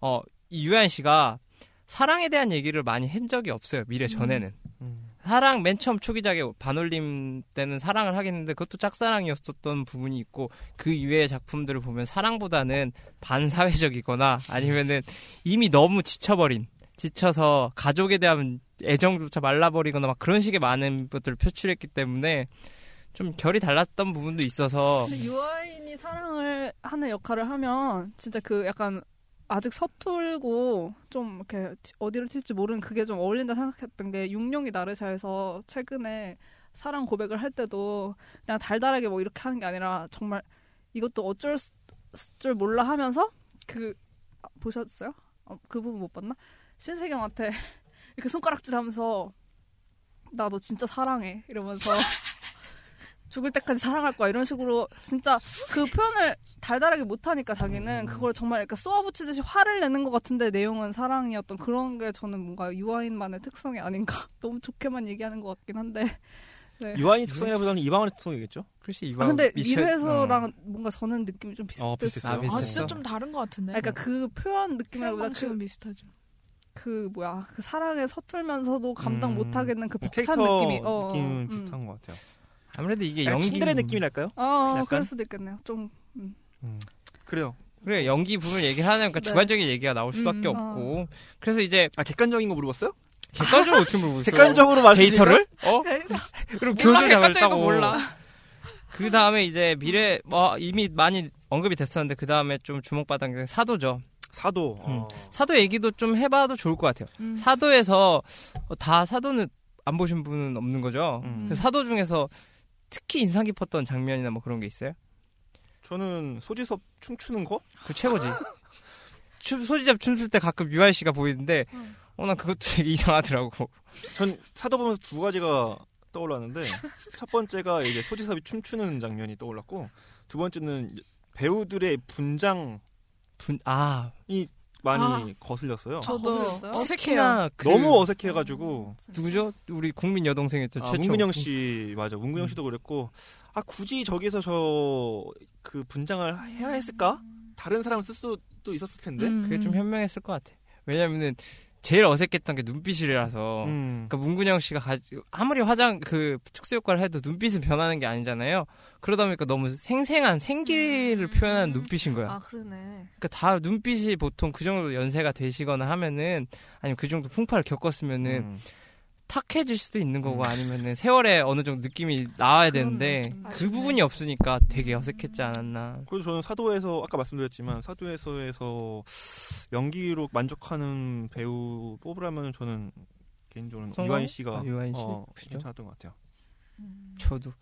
어, 이 유한 씨가 사랑에 대한 얘기를 많이 한 적이 없어요. 미래 전에는. 음. 사랑 맨 처음 초기작에 반올림 때는 사랑을 하겠는데 그것도 짝사랑이었었던 부분이 있고 그 이외의 작품들을 보면 사랑보다는 반사회적이거나 아니면은 이미 너무 지쳐버린 지쳐서 가족에 대한 애정조차 말라버리거나 막 그런 식의 많은 것들을 표출했기 때문에 좀 결이 달랐던 부분도 있어서 유아인이 사랑을 하는 역할을 하면 진짜 그 약간 아직 서툴고 좀 이렇게 어디로 튈지 모르는 그게 좀 어울린다 생각했던 게 육룡이 나르샤에서 최근에 사랑 고백을 할 때도 그냥 달달하게 뭐 이렇게 하는 게 아니라 정말 이것도 어쩔 수- 줄 몰라 하면서 그 아, 보셨어요? 어, 그 부분 못 봤나? 신세경한테 이렇게 손가락질하면서 나 너 진짜 사랑해 이러면서 죽을 때까지 사랑할 거야 이런 식으로 진짜 그 표현을 달달하게 못하니까 자기는 그걸 정말 약간 쏘아붙이듯이 화를 내는 것 같은데 내용은 사랑이었던 그런 게 저는 뭔가 유아인만의 특성이 아닌가 너무 좋게만 얘기하는 것 같긴 한데 네. 유아인의 특성이라보다는 이방원의 특성이겠죠? 글쎄 아, 이방 근데 미션- 미래에서랑 어. 뭔가 저는 느낌이 좀 비슷했어요. 어, 비슷했어요. 아, 비슷했어. 아 진짜 좀 다른 것 같은데. 그러니까 그 표현 느낌이라보다 방식은 그, 비슷하죠. 그 뭐야 그 사랑에 서툴면서도 감당 음. 못하겠는 그 벅찬 느낌이 어, 느낌은 음. 비슷한 것 같아요. 아무래도 이게 연기 친들의 느낌이랄까요? 어 약간? 그럴 수도 있겠네요. 좀 음. 그래요. 그래 연기 부분 얘기를 하니까 네. 주관적인 얘기가 나올 수밖에 음. 없고 그래서 이제 아 객관적인 거 물어봤어요? 객관적으로 어떻게 물어보겠어요? 객관적으로 말씀드리면 데이터를? 어? 그럼 몰라 교수장을 객관적인 몰라. 그 다음에 이제 미래 뭐 이미 많이 언급이 됐었는데 그 다음에 좀 주목받은 게 사도죠. 사도. 음. 어. 사도 얘기도 좀 해봐도 좋을 것 같아요. 음. 사도에서 어, 다 사도는 안 보신 분은 없는 거죠. 음. 그 사도 중에서 특히 인상 깊었던 장면이나 뭐 그런 게 있어요? 저는 소지섭 춤추는 거? 그 최고지. 춤, 소지잡 춤출 때 가끔 유아이 씨가 보이는데, 음. 어, 난 그것도 되게 이상하더라고. 전 사도 보면서 두 가지가 떠올랐는데 첫 번째가 이제 소지섭이 춤추는 장면이 떠올랐고 두 번째는 배우들의 분장이 분, 아, 많이 거슬렸어요. 저도 거슬렸어요? 어색해요. 특히나 그 너무 어색해가지고 누구죠? 우리 국민 여동생이었죠. 아, 최초. 문근영 씨 맞아 문근영 음. 씨도 그랬고 아 굳이 저기서 저 그 분장을 해야 했을까? 다른 사람 쓸 수도 있었을 텐데. 음. 그게 좀 현명했을 것 같아. 왜냐면은 제일 어색했던 게 눈빛이라서. 음. 그러니까 문근영 씨가 가지 아무리 화장 그 특수 효과를 해도 눈빛은 변하는 게 아니잖아요. 그러다 보니까 너무 생생한 생기를 표현하는 눈빛인 거야. 아 그러네. 그러니까 다 눈빛이 보통 그 정도 연세가 되시거나 하면은 아니면 그 정도 풍파를 겪었으면은 음. 탁해질 수도 있는 거고 음. 아니면은 세월에 어느 정도 느낌이 나와야 되는데 그러네. 그 아쉽네. 부분이 없으니까 되게 어색했지 않았나. 그래서 저는 사도에서 아까 말씀드렸지만 사도에서에서 연기로 만족하는 배우 뽑으라면 저는 개인적으로는 성광호? 유아인 씨가 아, 유아인 씨? 어? 괜찮았던 것 같아요. 저도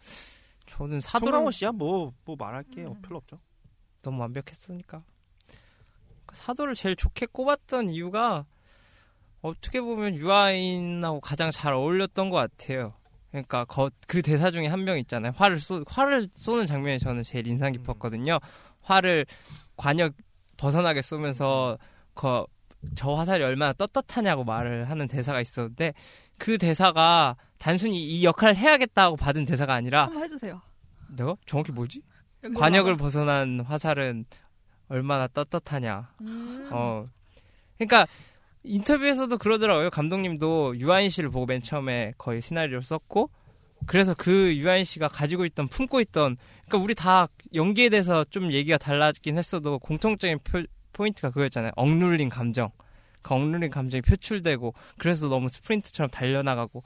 저는 사도를 송강호 씨야 뭐뭐 말할 게 음. 별로 없죠. 너무 완벽했으니까. 그 사도를 제일 좋게 꼽았던 이유가 어떻게 보면 유아인하고 가장 잘 어울렸던 것 같아요. 그러니까 거- 그 대사 중에 한 명 있잖아요. 화를 쏘 화를 쏘는 장면이 저는 제일 인상 깊었거든요. 화를 관역 벗어나게 쏘면서 거, 저 화살이 얼마나 떳떳하냐고 말을 하는 대사가 있었는데 그 대사가 단순히 이 역할을 해야겠다고 받은 대사가 아니라 한번 해주세요. 내가 정확히 뭐지? 관역을 나와. 벗어난 화살은 얼마나 떳떳하냐. 음. 어. 그러니까 인터뷰에서도 그러더라고요. 감독님도 유아인 씨를 보고 맨 처음에 거의 시나리오를 썼고 그래서 그 유아인 씨가 가지고 있던 품고 있던 그러니까 우리 다 연기에 대해서 좀 얘기가 달라지긴 했어도 공통적인 표- 포인트가 그거였잖아요. 억눌린 감정. 그 억눌린 감정이 표출되고 그래서 너무 스프린트처럼 달려나가고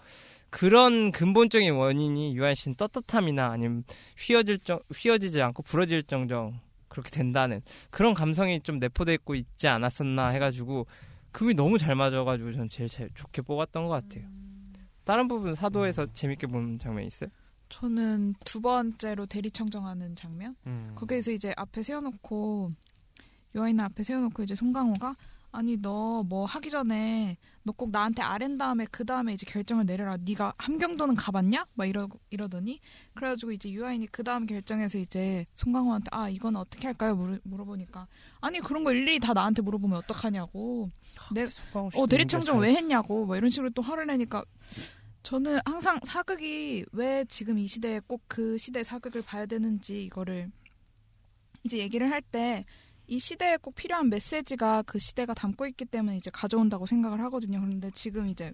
그런 근본적인 원인이 유아인 씨는 떳떳함이나 아니면 휘어질 정 휘어지지 않고 부러질 정정 그렇게 된다는 그런 감성이 좀 내포돼 있고 있지 않았었나 해가지고 그게 너무 잘 맞아가지고 전 제일, 제일 좋게 뽑았던 것 같아요. 다른 부분 사도에서 재밌게 본 장면 있어요? 저는 두 번째로 대리 청정하는 장면. 음. 거기에서 이제 앞에 세워놓고 유아인 앞에 세워놓고 이제 송강호가 아니 너 뭐 하기 전에 너 꼭 나한테 아랜 다음에 그 다음에 이제 결정을 내려라. 네가 함경도는 가봤냐? 막 이러 이러더니 그래가지고 이제 유아인이 그 다음 결정해서 이제 송강호한테 아 이건 어떻게 할까요? 물어, 물어보니까 아니 그런 거 일일이 다 나한테 물어보면 어떡하냐고. 내 어, 대리청정 왜 했냐고, 뭐 이런 식으로 또 화를 내니까, 저는 항상 사극이 왜 지금 이 시대에 꼭 그 시대 사극을 봐야 되는지 이거를 이제 얘기를 할 때, 이 시대에 꼭 필요한 메시지가 그 시대가 담고 있기 때문에 이제 가져온다고 생각을 하거든요. 그런데 지금 이제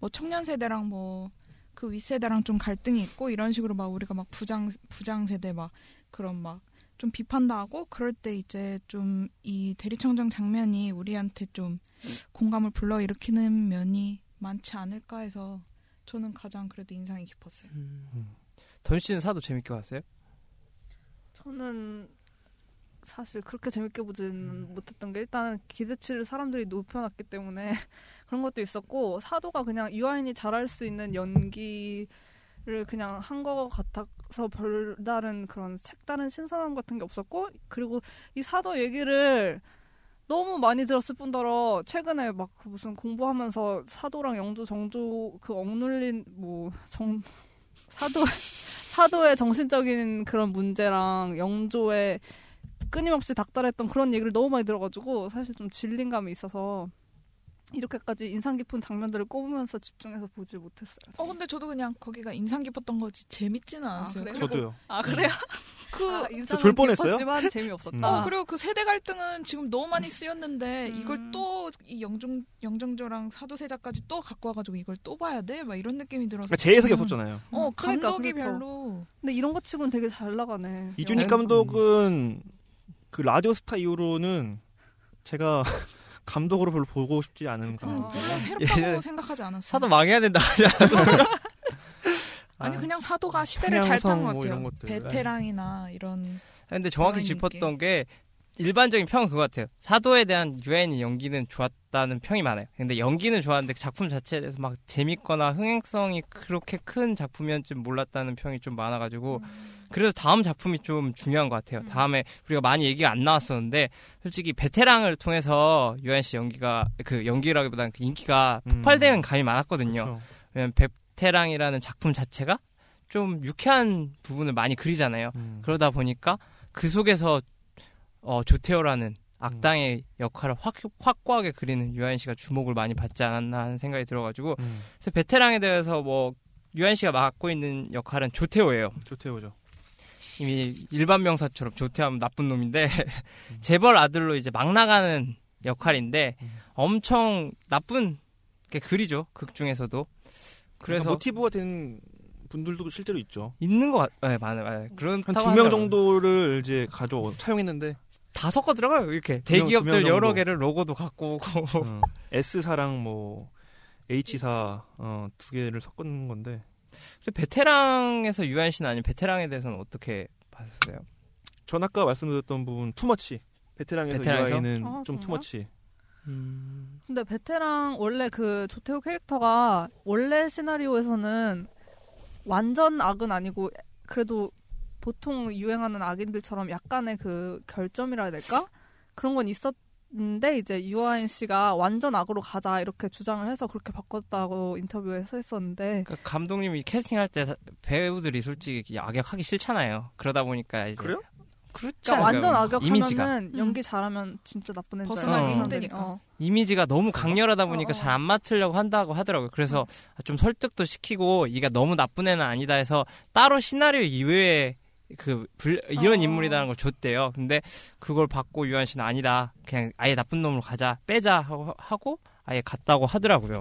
뭐 청년 세대랑 뭐 그 윗세대랑 좀 갈등이 있고 이런 식으로 막 우리가 막 부장, 부장 세대 막 그런 막 좀 비판도 하고 그럴 때 이제 좀 이 대리청정 장면이 우리한테 좀 공감을 불러일으키는 면이 많지 않을까 해서 저는 가장 그래도 인상이 깊었어요. 던 씨는 사도 재밌게 봤어요? 저는 사실 그렇게 재밌게 보지는 못했던 게 일단 기대치를 사람들이 높여놨기 때문에 그런 것도 있었고 사도가 그냥 유아인이 잘할 수 있는 연기를 그냥 한 것 같아서 별다른 그런 색다른 신선함 같은 게 없었고 그리고 이 사도 얘기를 너무 많이 들었을 뿐더러 최근에 막그 무슨 공부하면서 사도랑 영조 정조 그 억눌린 뭐 정 사도 사도의 정신적인 그런 문제랑 영조의 끊임없이 닥달했던 그런 얘기를 너무 많이 들어가지고 사실 좀 질린 감이 있어서 이렇게까지 인상 깊은 장면들을 꼽으면서 집중해서 보질 못했어요. 어 근데 저도 그냥 거기가 인상 깊었던 거지 재밌지는 않았어요. 그래요? 그리고 저도요. 아 그래요? 그 아, 인상은? 깊었지만 재미없었다. 음. 어, 그리고 그 세대 갈등은 지금 너무 많이 쓰였는데 음. 이걸 또 이 영정 영정조랑 사도세자까지 또 갖고 와가지고 이걸 또 봐야 돼? 막 이런 느낌이 들어서 그러니까 재해석이 없었잖아요. 어 음, 그러니까, 감독이 그렇죠. 별로 근데 이런 것 치고는 되게 잘 나가네. 이준익 영- 감독은 그 라디오 스타 이후로는 제가 감독으로 별로 보고 싶지 않은 음, 감독. 별로 새롭다고 예전에 생각하지 않았어요. 사도 망해야 된다. 아니 그냥 사도가 시대를 잘탄 평양성 것뭐 같아요. 것들. 베테랑이나 이런 근데 정확히 짚었던 게 일반적인 평은 그거 같아요. 사도에 대한 유아인의 연기는 좋았다는 평이 많아요. 근데 연기는 좋았는데 작품 자체에 대해서 막 재밌거나 흥행성이 그렇게 큰 작품이었지 몰랐다는 평이 좀 많아가지고 그래서 다음 작품이 좀 중요한 것 같아요. 음. 다음에 우리가 많이 얘기가 안 나왔었는데 솔직히 베테랑을 통해서 유아인 씨 연기가 그 연기라기보다는 그 인기가 음. 폭발되는 감이 많았거든요. 그렇죠. 왜냐면 베테랑이라는 작품 자체가 좀 유쾌한 부분을 많이 그리잖아요. 음. 그러다 보니까 그 속에서 어, 조태호라는 악당의 역할을 확, 확고하게 그리는 유아인 씨가 주목을 많이 받지 않았나 하는 생각이 들어가지고 음. 그래서 베테랑에 대해서 뭐 유아인 씨가 맡고 있는 역할은 조태호예요. 조태호죠. 이미 일반 명사처럼 조태하면 나쁜 놈인데 재벌 아들로 이제 막 나가는 역할인데 음. 엄청 나쁜 게 그리죠 극 중에서도 그래서 그래서 모티브가 된 분들도 실제로 있죠. 있는 것 같, 네, 많아요. 네, 그런 한두 명 정도를 이제 가져 차용했는데 다 섞어 들어가요. 이렇게 두 명, 두명 대기업들 여러. 개를 로고도 갖고 오고 어, S사랑 뭐 H사 어, 두 개를 섞은 건데 베테랑에서 유한 씨는 아니면 베테랑에 대해서는 어떻게 봤어요? 전 아까 말씀드렸던 부분 투머치 베테랑에서 베테랑에서? 유아인은 아, 좀 정말? 투머치 음, 근데 베테랑 원래 그 조태호 캐릭터가 원래 시나리오에서는 완전 악은 아니고 그래도 보통 유행하는 악인들처럼 약간의 그 결점이라 해야 될까? 그런 건 있었 는데 이제 유아인 씨가 완전 악으로 가자 이렇게 주장을 해서 그렇게 바꿨다고 인터뷰에서 했었는데 그러니까 감독님이 캐스팅할 때 사- 배우들이 솔직히 악역하기 싫잖아요. 그러다 보니까 이제 그래요? 그렇지 그러니까 완전 음. 연기 잘하면 진짜 나쁜 애인 줄 벗어나기 알아요. 힘드니까. 어. 이미지가 너무 강렬하다 보니까 어, 어. 잘안 맡으려고 한다고 하더라고요. 그래서 좀 설득도 시키고 이가 너무 나쁜 애는 아니다 해서 따로 시나리오 이외에 그 불- 이런 어. 인물이라는 걸 줬대요. 근데 그걸 받고 유한 씨는 아니다. 그냥 아예 나쁜 놈으로 가자. 빼자 하고, 하고 아예 갔다고 하더라고요.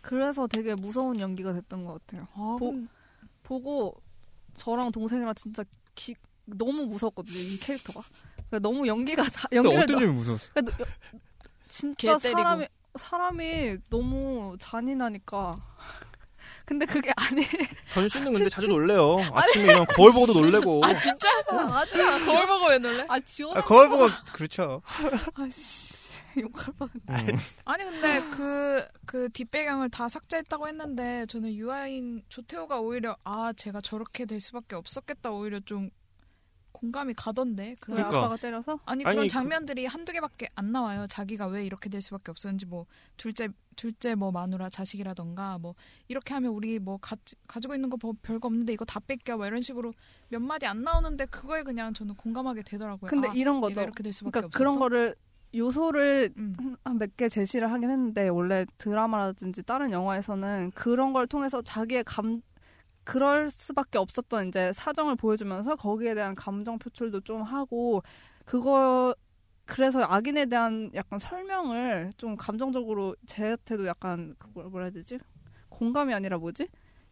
그래서 되게 무서운 연기가 됐던 것 같아요. 아, 보- 보고 저랑 동생이랑 진짜 기- 너무 무섭거든요 이 캐릭터가. 그러니까 너무 연기가 자, 근데 연기를 어떤 점이 무서웠어요? 그러니까 여- 진짜. 사람이 사람이 너무 잔인하니까. 근데 그게 아니. 전 씨는 근데 자주 놀래요. 아침에 일어나면 거울 보고도 놀래고. 아 진짜? 아니야. 거울 보고 왜 놀래? 아 지원. 거울 보고 그렇죠. 아씨. 욕할 뻔. 음. 아니 근데 그, 그 뒷배경을 다 삭제했다고 했는데 저는 유아인 조태호가 오히려 아 제가 저렇게 될 수밖에 없었겠다 오히려 좀 공감이 가던데 그왜 그러니까. 아빠가 때려서? 아니 아니, 그런 그- 장면들이 한두 개밖에 안 나와요. 자기가 왜 이렇게 될 수밖에 없었는지 뭐 둘째 둘째 뭐 마누라 자식이라던가 뭐 이렇게 하면 우리 뭐 가, 가지고 있는 거 뭐 별거 없는데 이거 다 뺏겨 뭐 이런 식으로 몇 마디 안 나오는데 그거에 그냥 저는 공감하게 되더라고요. 근데 아, 이런 거죠. 이렇게 될 수밖에 그러니까 없었다. 그런 거를 요소를 음. 한몇 개 제시를 하긴 했는데 원래 드라마라든지 다른 영화에서는 그런 걸 통해서 자기의 감 그럴 수밖에 없었던 이제 사정을 보여주면서 거기에 대한 감정 표출도 좀 하고 그거 그래서 악인에 대한 약간 설명을 좀 감정적으로 제한테도 약간 그 뭐라 해야 되지 공감이 아니라 뭐지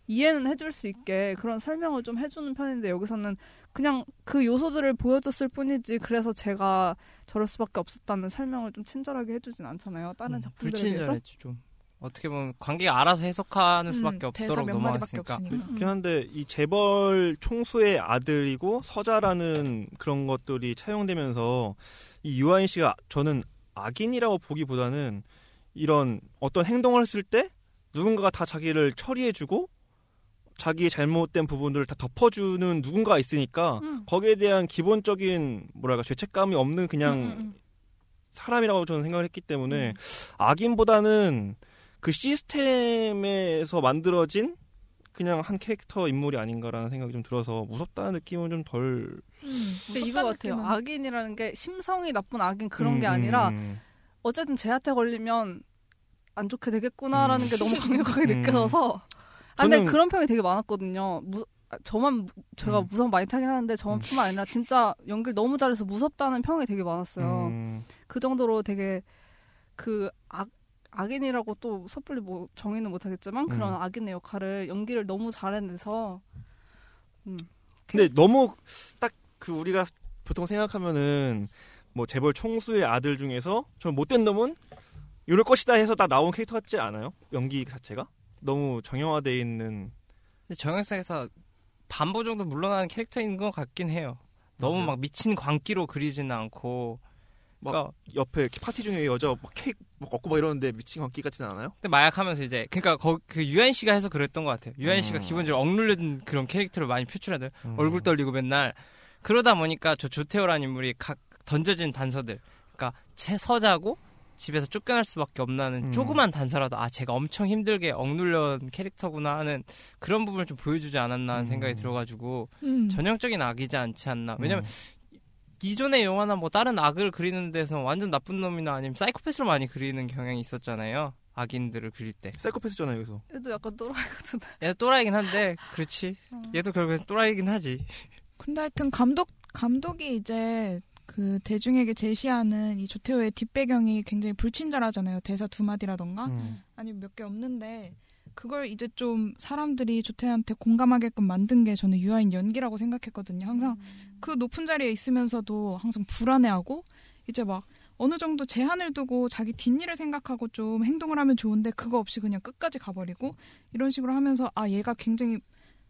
이해는 해줄 수 있게 그런 설명을 좀 해주는 편인데 여기서는 그냥 그 요소들을 보여줬을 뿐이지 그래서 제가 저럴 수밖에 없었다는 설명을 좀 친절하게 해주진 않잖아요. 다른 음, 작품들에 비해서. 불친절했지 좀. 어떻게 보면 관객이 알아서 해석하는 수밖에 음, 없도록 넘어갔으니까. 그렇긴 한데 이 재벌 총수의 아들이고 서자라는 그런 것들이 차용되면서 이 유아인 씨가 저는 악인이라고 보기보다는 이런 어떤 행동을 했을 때 누군가가 다 자기를 처리해주고 자기의 잘못된 부분들을 다 덮어주는 누군가가 있으니까 음. 거기에 대한 기본적인 뭐랄까 죄책감이 없는 그냥 음, 음, 음. 사람이라고 저는 생각을 했기 때문에 악인보다는 그 시스템에서 만들어진 그냥 한 캐릭터 인물이 아닌가라는 생각이 좀 들어서 무섭다는 느낌은 좀 덜 음, 근데 이거 같아요. 느낌은 악인이라는 게 심성이 나쁜 악인 그런 음, 게 아니라 음, 어쨌든 제한테 걸리면 안 좋게 되겠구나라는 음. 게 너무 강력하게 음. 느껴져서. 아, 근데 저는- 그런 평이 되게 많았거든요. 무, 아, 저만 제가 음. 무서움 많이 타긴 하는데 저만뿐만 아니라 진짜 연기를 너무 잘해서 무섭다는 평이 되게 많았어요. 음, 그 정도로 되게 그 악, 악인이라고 또 섣불리 뭐 정의는 못하겠지만 그런 음. 악인의 역할을 연기를 너무 잘해내서 근데 너무 딱 그 우리가 보통 생각하면은 뭐 재벌 총수의 아들 중에서 좀 못된 놈은 이럴 것이다 해서 다 나온 캐릭터 같지 않아요? 연기 자체가 너무 정형화돼 있는 근데 정형성에서 반보 정도 물러나는 캐릭터인 것 같긴 해요. 너무 맞아요. 막 미친 광기로 그리지는 않고. 막 그러니까 옆에 파티 중에 여자 막 케이크 막 얻고 막 이러는데 미친 광기 같지는 않아요? 근데 마약하면서 이제 그러니까 거, 그 유한 씨가 해서 그랬던 것 같아요. 유한 씨가 음. 기본적으로 억눌린 그런 캐릭터를 많이 표출하는 음. 얼굴 떨리고 맨날 그러다 보니까 저 조태호라는 인물이 각 던져진 단서들 그러니까 채 서자고 집에서 쫓겨날 수밖에 없나는 음. 조그만 단서라도 아 제가 엄청 힘들게 억눌려온 캐릭터구나 하는 그런 부분을 좀 보여주지 않았나 하는 음. 생각이 들어가지고 음. 전형적인 악이지 않지 않나 왜냐면 음. 이전의 영화나 뭐 다른 악을 그리는 데서 완전 나쁜 놈이나 아니면 사이코패스를 많이 그리는 경향이 있었잖아요 악인들을 그릴 때 사이코패스잖아요 여기서. 얘도 약간 또라이 같은데. 얘도 또라이긴 한데 그렇지 얘도 결국엔 또라이긴 하지 근데 하여튼 감독 감독이 이제 그 대중에게 제시하는 이 조태호의 뒷배경이 굉장히 불친절하잖아요. 대사 두 마디라던가 음. 아니면 몇개 없는데 그걸 이제 좀 사람들이 조태한테 공감하게끔 만든 게 저는 유아인 연기라고 생각했거든요. 항상 그 높은 자리에 있으면서도 항상 불안해하고 이제 막 어느 정도 제한을 두고 자기 뒷일을 생각하고 좀 행동을 하면 좋은데 그거 없이 그냥 끝까지 가버리고 이런 식으로 하면서 아 얘가 굉장히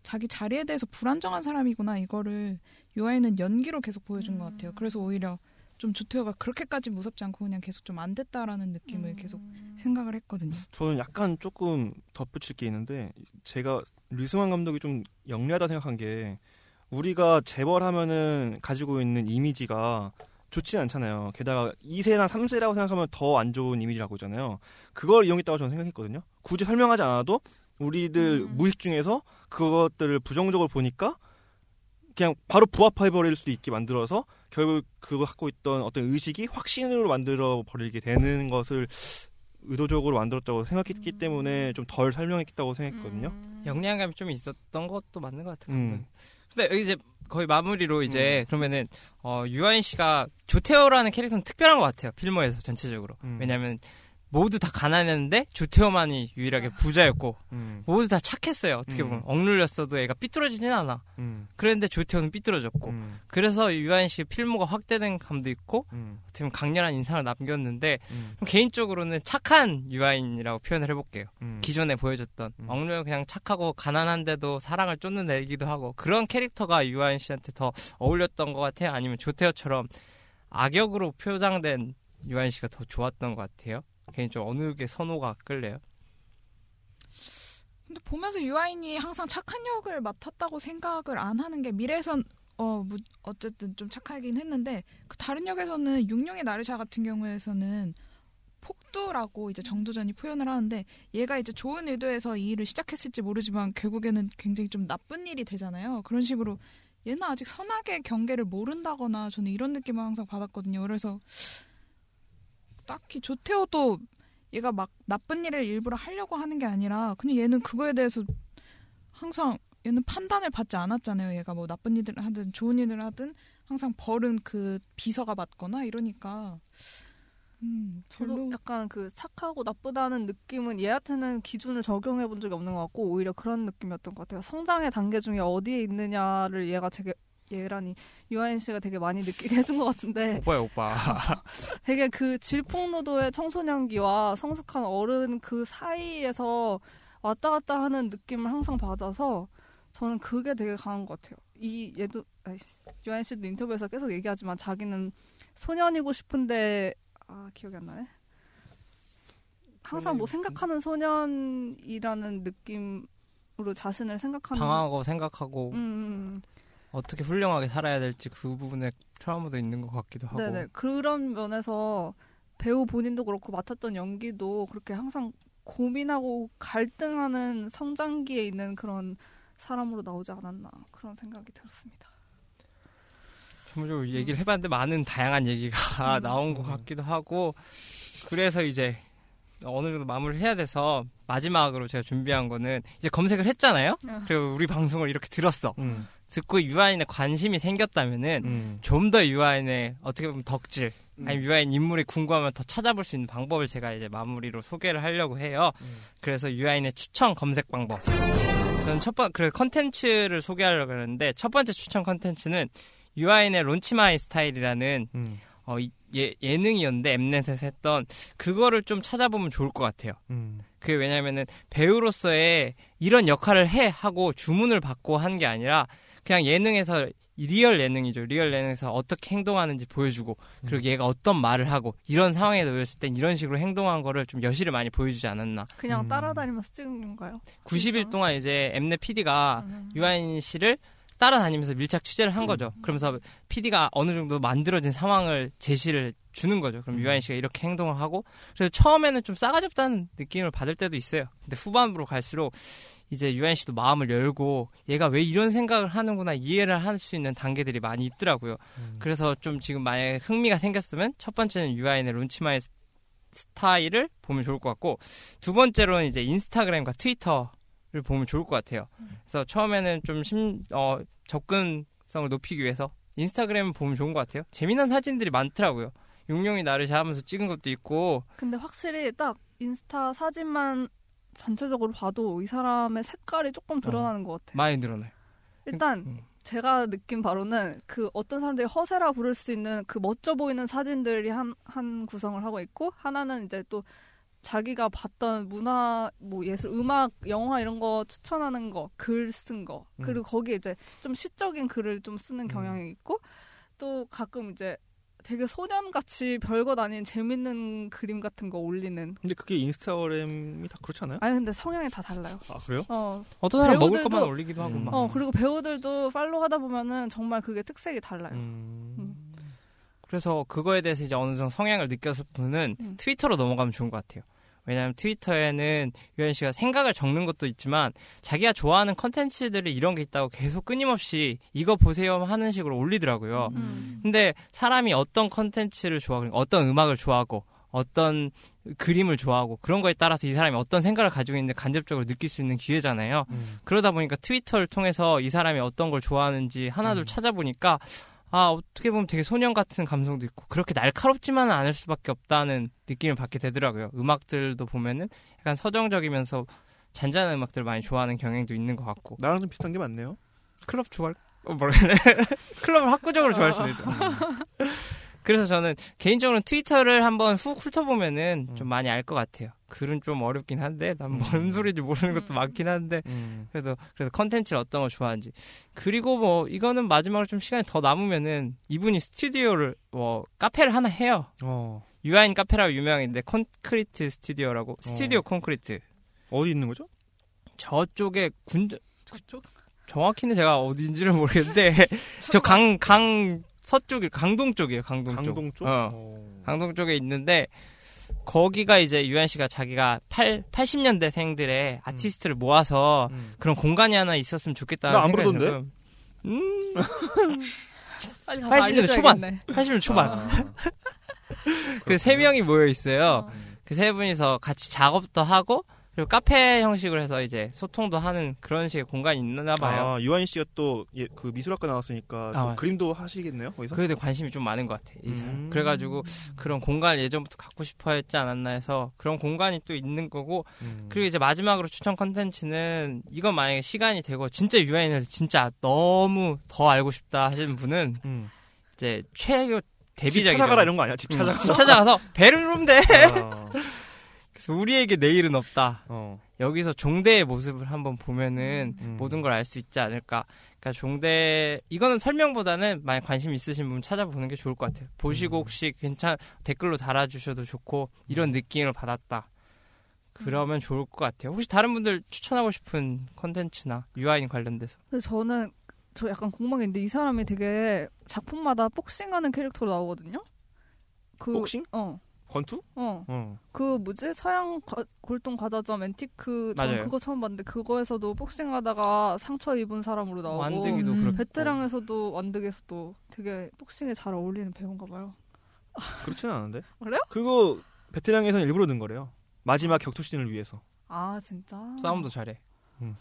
자기 자리에 대해서 불안정한 사람이구나 이거를 유아인은 연기로 계속 보여준 것 같아요. 그래서 오히려 좀 조태호가 그렇게까지 무섭지 않고 그냥 계속 좀 안 됐다라는 느낌을 계속 생각을 했거든요. 저는 약간 조금 덧붙일 게 있는데 제가 류승환 감독이 좀 영리하다 생각한 게 우리가 재벌하면은 가지고 있는 이미지가 좋지는 않잖아요. 게다가 2세나 3세라고 생각하면 더 안 좋은 이미지라고 하잖아요. 그걸 이용했다고 저는 생각했거든요. 굳이 설명하지 않아도 우리들 음. 무의식 중에서 그것들을 부정적으로 보니까 그냥 바로 부합해버릴 수도 있게 만들어서 결국 그거 갖고 있던 어떤 의식이 확신으로 만들어 버리게 되는 것을 의도적으로 만들었다고 생각했기 때문에 좀 덜 설명했다고 생각했거든요. 음. 영리함이 좀 있었던 것도 맞는 것 같아요. 음. 근데 이제 거의 마무리로 이제 그러면은 어, 유아인 씨가 조태호라는 캐릭터는 특별한 것 같아요. 필모에서 전체적으로. 음. 왜냐하면 모두 다 가난했는데 조태호만이 유일하게 부자였고 음, 모두 다 착했어요. 어떻게 음. 보면 억눌렸어도 애가 삐뚤어지진 않아. 음, 그랬는데 조태호는 삐뚤어졌고 음, 그래서 유아인 씨의 필모가 확대된 감도 있고 음, 어떻게 보면 강렬한 인상을 남겼는데 음, 개인적으로는 착한 유아인이라고 표현을 해볼게요. 음. 기존에 보여줬던 음. 억눌 그냥 착하고 가난한데도 사랑을 쫓는 애기도 하고 그런 캐릭터가 유아인 씨한테 더 어울렸던 것 같아요. 아니면 조태호처럼 악역으로 표장된 유한 씨가 더 좋았던 것 같아요. 개인적으로 어느 게 선호가 끌래요? 근데 보면서 유아인이 항상 착한 역을 맡았다고 생각을 안 하는 게 미래에선 어 뭐, 어쨌든 좀 착하긴 했는데 그 다른 역에서는 육룡의 나르샤 같은 경우에서는 폭두라고 이제 정도전이 표현을 하는데 얘가 이제 좋은 의도에서 이 일을 시작했을지 모르지만 결국에는 굉장히 좀 나쁜 일이 되잖아요. 그런 식으로 얘는 아직 선악의 경계를 모른다거나 저는 이런 느낌을 항상 받았거든요. 그래서 딱히 조태호도 얘가 막 나쁜 일을 일부러 하려고 하는 게 아니라 그냥 얘는 그거에 대해서 항상 얘는 판단을 받지 않았잖아요. 얘가 뭐 나쁜 일을 하든 좋은 일을 하든 항상 벌은 그 비서가 받거나 이러니까 음 저도 별로 약간 그 착하고 나쁘다는 느낌은 얘한테는 기준을 적용해 본 적이 없는 것 같고 오히려 그런 느낌이었던 것 같아요. 성장의 단계 중에 어디에 있느냐를 얘가 되게 얘라니 유아인 씨가 되게 많이 느끼게 해준 것 같은데 오빠야 오빠. 되게 그 질풍노도의 청소년기와 성숙한 어른 그 사이에서 왔다 갔다 하는 느낌을 항상 받아서 저는 그게 되게 강한 것 같아요. 이 얘도 아이씨, 유아인 씨도 인터뷰에서 계속 얘기하지만 자기는 소년이고 싶은데 아 기억이 안 나네. 항상 뭐 생각하는 소년이라는 느낌으로 자신을 생각하는 방황하고 생각하고 음, 음, 어떻게 훌륭하게 살아야 될지 그 부분에 트라우마도 있는 것 같기도 음. 하고 네네 그런 면에서 배우 본인도 그렇고 맡았던 연기도 그렇게 항상 고민하고 갈등하는 성장기에 있는 그런 사람으로 나오지 않았나 그런 생각이 들었습니다. 전문적으로 얘기를 해봤는데 많은 다양한 얘기가 음. 나온 것 같기도 하고 그래서 이제 어느 정도 마무리를 해야 돼서 마지막으로 제가 준비한 거는 이제 검색을 했잖아요. 아. 그리고 우리 방송을 이렇게 들었어. 음, 듣고 유아인에 관심이 생겼다면은 음. 좀더 유아인의 어떻게 보면 덕질 음. 아니면 유아인 인물이 궁금하면 더 찾아볼 수 있는 방법을 제가 이제 마무리로 소개를 하려고 해요. 음. 그래서 유아인의 추천 검색 방법. 저는 첫 번, 그래, 컨텐츠를 소개하려고 했는데, 첫 번째 추천 컨텐츠는 유아인의 Launch My Style이라는, 음, 어, 이- 예, 예능이었는데, 엠넷에서 했던, 그거를 좀 찾아보면 좋을 것 같아요. 음. 그게 왜냐면은, 배우로서의 이런 역할을 해! 하고 주문을 받고 한 게 아니라, 그냥 예능에서, 리얼 예능이죠. 리얼 예능에서 어떻게 행동하는지 보여주고, 그리고 얘가 어떤 말을 하고, 이런 상황에 놓였을 땐 이런 식으로 행동한 거를 좀 여실히 많이 보여주지 않았나. 그냥 음. 따라다니면서 찍은 건가요? 90일 동안 이제 엠넷 PD가 음. 유아인 씨를 따라다니면서 밀착 취재를 한 거죠. 그러면서 PD가 어느 정도 만들어진 상황을 제시를 주는 거죠. 그럼 음. 유아인 씨가 이렇게 행동을 하고 그래서 처음에는 좀 싸가지 없다는 느낌을 받을 때도 있어요. 근데 후반부로 갈수록 이제 유아인 씨도 마음을 열고 얘가 왜 이런 생각을 하는구나 이해를 할 수 있는 단계들이 많이 있더라고요. 음. 그래서 좀 지금 만약에 흥미가 생겼으면 첫 번째는 유아인의 론치마의 스- 스타일을 보면 좋을 것 같고 두 번째로는 이제 인스타그램과 트위터를 보면 좋을 것 같아요. 그래서 처음에는 좀 심, 어, 접근성을 높이기 위해서 인스타그램을 보면 좋은 것 같아요. 재미난 사진들이 많더라고요. 용룡이 나를 잡으면서 찍은 것도 있고 근데 확실히 딱 인스타 사진만 전체적으로 봐도 이 사람의 색깔이 조금 드러나는 것 같아요. 많이 늘어나요. 일단 음. 제가 느낀 바로는 그 어떤 사람들이 허세라 부를 수 있는 그 멋져 보이는 사진들이 한, 한 구성을 하고 있고 하나는 이제 또 자기가 봤던 문화, 뭐 예술, 음악, 영화 이런 거 추천하는 거, 글 쓴 거. 음. 그리고 거기에 이제 좀 시적인 글을 좀 쓰는 음. 경향이 있고 또 가끔 이제 되게 소년같이 별것 아닌 재밌는 그림 같은 거 올리는. 근데 그게 인스타그램이 다 그렇지 않아요? 아니 근데 성향이 다 달라요. 아 그래요? 어, 어떤 사람 먹을 배우들도- 것만 올리기도 하고 음. 막. 어 그리고 배우들도 follow 하다 보면은 정말 그게 특색이 달라요. 음. 그래서 그거에 대해서 이제 어느 정도 성향을 느꼈을 분은 음. 트위터로 넘어가면 좋은 것 같아요. 왜냐하면 트위터에는 유아인 씨가 생각을 적는 것도 있지만 자기가 좋아하는 컨텐츠들이 이런 게 있다고 계속 끊임없이 이거 보세요 하는 식으로 올리더라고요. 음. 근데 사람이 어떤 컨텐츠를 좋아하고 어떤 음악을 좋아하고 어떤 그림을 좋아하고 그런 거에 따라서 이 사람이 어떤 생각을 가지고 있는데 간접적으로 느낄 수 있는 기회잖아요. 음. 그러다 보니까 트위터를 통해서 이 사람이 어떤 걸 좋아하는지 하나둘 음. 찾아보니까 아 어떻게 보면 되게 소년 같은 감성도 있고 그렇게 날카롭지만은 않을 수밖에 없다는 느낌을 받게 되더라고요. 음악들도 보면은 약간 서정적이면서 잔잔한 음악들을 많이 좋아하는 경향도 있는 것 같고 나랑 좀 비슷한 게 많네요. 클럽 좋아할 어, 돼? 클럽을 학구적으로 좋아할 수도 있어. 그래서 저는 개인적으로 트위터를 한번 훅 훑어보면은 음. 좀 많이 알 것 같아요. 글은 좀 어렵긴 한데 난 뭔 음. 소리인지 모르는 것도 음. 많긴 한데 음. 그래서 그래서 컨텐츠를 어떤 걸 좋아하는지 그리고 뭐 이거는 마지막으로 좀 시간이 더 남으면은 이분이 스튜디오를 뭐 카페를 하나 해요. 어. 유아인 카페라고 유명한데 콘크리트 스튜디오라고 스튜디오 콘크리트 어디 있는 거죠? 저쪽에 군 저쪽? 정확히는 제가 어디인지를 모르겠는데 저 강 강 서쪽이 강동 쪽이에요 강동 쪽 강동 쪽. 어. 어. 강동 쪽에 있는데 거기가 이제 유한 씨가 자기가 8 80년대생들의 아티스트를 모아서 음. 그런 공간이 하나 있었으면 좋겠다는 나안 생각이 부르던데? 들어요. 음, 빨리 가서 80년대 초반. 알려줘야겠네. 80년 초반. 아. 그세 명이 모여 있어요. 어. 그세 분이서 같이 작업도 하고 그리고 카페 형식으로 해서 이제 소통도 하는 그런 식의 공간이 있나 봐요. 아, 유아인 씨가 또 그 미술학과 나왔으니까 또 아. 그림도 하시겠네요. 거기서. 그래도 관심이 좀 많은 것 같아. 이 사람. 음. 그래가지고 그런 공간을 예전부터 갖고 싶어 했지 않았나 해서 그런 공간이 또 있는 거고 음. 그리고 이제 마지막으로 추천 컨텐츠는 이건 만약에 시간이 되고 진짜 유아인을 진짜 너무 더 알고 싶다 하시는 분은 음. 이제 최고 집 데뷔작이죠. 찾아가라 이런 거 아니야? 집 찾아가. 집 찾아가서 돼. 아, 우리에게 내일은 없다. 어. 여기서 종대의 모습을 한번 보면은 음. 모든 걸 알 수 있지 않을까. 그러니까 종대 이거는 설명보다는 만약 관심 있으신 분 찾아보는 게 좋을 것 같아요. 보시고 음. 혹시 괜찮 댓글로 달아주셔도 좋고 이런 느낌을 받았다. 그러면 좋을 것 같아요. 혹시 다른 분들 추천하고 싶은 컨텐츠나 유아인 관련돼서 근데 저는 저 약간 궁금한 게 있는데 이 사람이 되게 작품마다 복싱하는 캐릭터로 나오거든요. 그 복싱? 어. 권투? 어. 어. 그 뭐지? 서양 과- 골동 과자점 앤티크 전 맞아요. 그거 처음 봤는데 그거에서도 복싱하다가 상처 입은 사람으로 나오고 완득이도 음. 그렇고 베테랑에서도 완득에서도 되게 복싱에 잘 어울리는 배우인가 봐요. 그렇지는 않은데. 그래요? 그거 베테랑에서는 일부러 넣은 거래요. 마지막 격투 씬을 위해서. 아 진짜. 싸움도 잘해. 음,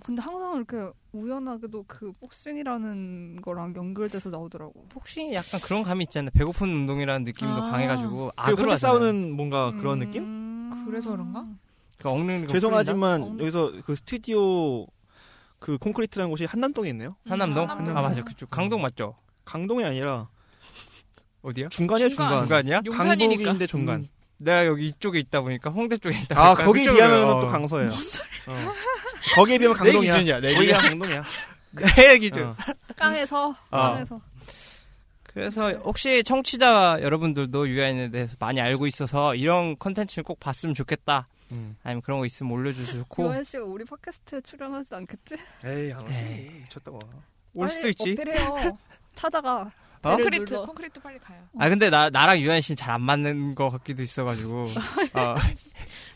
근데 항상 이렇게 우연하게도 그 복싱이라는 거랑 연결돼서 나오더라고. 복싱이 약간 그런 감이 있잖아요. 배고픈 운동이라는 느낌도 아. 강해가지고 그 악으로 하잖아요. 싸우는 뭔가 그런 느낌? 음. 그래서 그런가? 그 억누르는 거 죄송하지만 풀린다? 여기서 그 스튜디오 그 콘크리트라는 곳이 한남동에 있네요. 한남동? 한남동. 아 맞아 그쪽 강동 맞죠? 강동이 아니라 어디야? 중간이야 중간. 중간. 중간이야? 용산이니까. 강북인데 중간. 음, 내가 여기 이쪽에 있다 보니까 홍대 쪽에 있다 아 보니까 거기에 그쪽으로- 비하면 어. 또 강서예요. 어. 거기에 비하면 내 강동이야. 기준이야, 내 기준. 강동이야. 내 기준. 어. 깡에서 어. 깡에서 그래서 혹시 청취자 여러분들도 유아인에 대해서 많이 알고 있어서 이런 컨텐츠를 꼭 봤으면 좋겠다. 음. 아니면 그런 거 있으면 올려주셔도 좋고 유한 씨가 우리 팟캐스트에 출연하지 않겠지? 에이 안 에이. 하지. 미쳤다고. 올 수도 있지. 어필해요. 찾아가. 어? 콘크리트, 눌러. 콘크리트 빨리 가요. 아 근데 나 나랑 유한 씨는 잘 안 맞는 것 같기도 있어가지고. 어.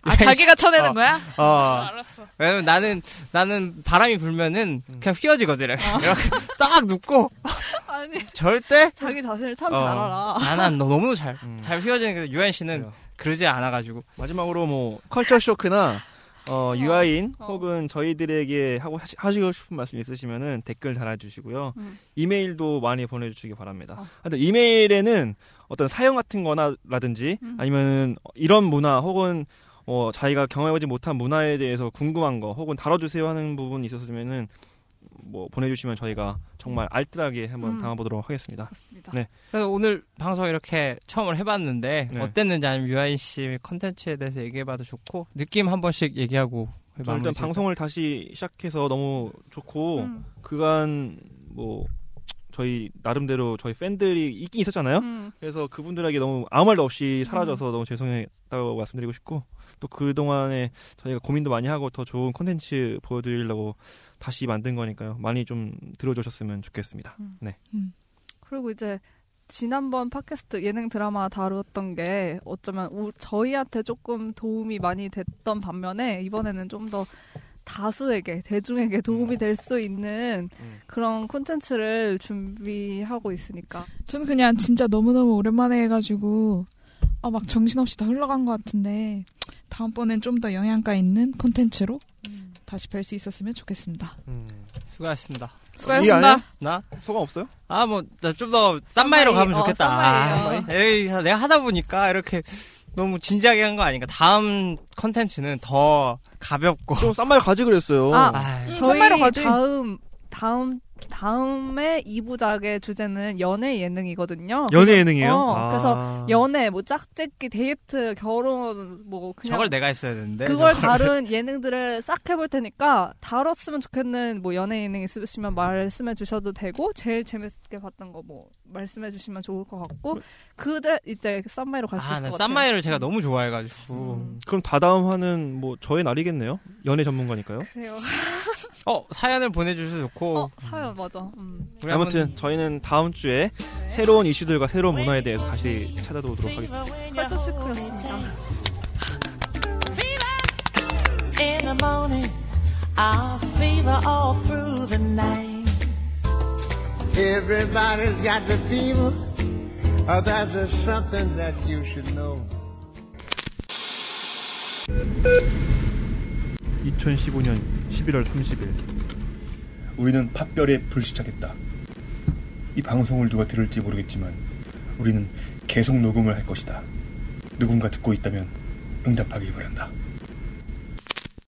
아, 자기가 쳐내는 어. 거야? 어. 알았어. 왜냐면 나는 나는 바람이 불면은 음. 그냥 휘어지거든. 이렇게 딱 눕고 아니 절대 자기 자신을 참 어. 잘 알아. 나는 너 너무 잘 음. 잘 휘어지는 게 유한 씨는 그래요. 그러지 않아가지고 마지막으로 뭐 컬처 쇼크나 어, 유아인 어. 혹은 저희들에게 하고 하시, 하시고 싶은 말씀 있으시면은 댓글 달아주시고요. 음. 이메일도 많이 보내주시기 바랍니다. 어. 하여튼 이메일에는 어떤 사연 같은 거나 라든지 음. 아니면은 이런 문화 혹은 어, 자기가 경험해보지 못한 문화에 대해서 궁금한 거 혹은 다뤄주세요 하는 부분이 있었으면은 뭐 보내주시면 저희가 정말 알뜰하게 한번 음. 담아보도록 하겠습니다. 그렇습니다. 네. 그래서 오늘 방송 이렇게 처음을 해봤는데 네. 어땠는지 아니면 유아인 씨 컨텐츠에 대해서 얘기해봐도 좋고 느낌 한 번씩 얘기하고 저 마무리 일단? 방송을 다시 시작해서 너무 좋고 음. 그간 뭐 저희 나름대로 저희 팬들이 있긴 있었잖아요. 음. 그래서 그분들에게 너무 아무 말도 없이 사라져서 너무 죄송했다고 말씀드리고 싶고 또 그동안에 저희가 고민도 많이 하고 더 좋은 콘텐츠 보여드리려고 다시 만든 거니까요. 많이 좀 들어주셨으면 좋겠습니다. 음. 네. 그리고 이제 지난번 팟캐스트 예능 드라마 다루었던 게 어쩌면 우- 저희한테 조금 도움이 많이 됐던 반면에 이번에는 좀 더 다수에게 대중에게 도움이 될 수 있는 음. 그런 콘텐츠를 준비하고 있으니까 저는 그냥 진짜 너무너무 오랜만에 해가지고 아, 막 정신없이 다 흘러간 것 같은데 다음번엔 좀 더 영양가 있는 콘텐츠로 다시 뵐 수 있었으면 좋겠습니다. 음. 수고하셨습니다. 수고하셨습니다. 나? 소감 없어요? 아, 뭐, 좀더 쌈마이로 가면 어, 좋겠다. 쌈마이요. 아, 에이, 내가 하다 보니까 이렇게 너무 진지하게 한 거 아닌가. 다음 컨텐츠는 더 가볍고. 좀싼말 가지 그랬어요. 아, 아, 음, 저희 선배로 가지. 다음 다음 다음에 2부작의 주제는 연애 예능이거든요. 연애 예능이에요? 어, 아. 그래서 연애, 뭐 짝짓기, 데이트, 결혼, 뭐 그냥 저걸 내가 했어야 되는데. 그걸 저걸. 다룬 예능들을 싹 해볼 테니까 다뤘으면 좋겠는 뭐 연애 예능 있으시면 말씀해 주셔도 되고 제일 재밌게 봤던 거 뭐 말씀해 주시면 좋을 것 같고 그들 이제 쌈마이로 갈수 아, 있을 나것 같아요. 쌈마이를 제가 너무 좋아해가지고. 음. 그럼 다다음 화는 뭐 저의 날이겠네요. 연애 전문가니까요. 그래요. 어, 사연을 보내주셔도 좋고. 어 사연 맞아. 음. 아무튼 저희는 다음 주에 네. 새로운 이슈들과 새로운 문화에 대해서 다시 찾아오도록 하겠습니다. 컬처 쇼크였습니다. in the morning. I'll fever all through the night. Everybody's got the fever. Oh, that's just something that you should know. 2015년 11월 30일 우리는 팥별에 불시착했다. 이 방송을 누가 들을지 모르겠지만 우리는 계속 녹음을 할 것이다. 누군가 듣고 있다면 응답하길 바란다.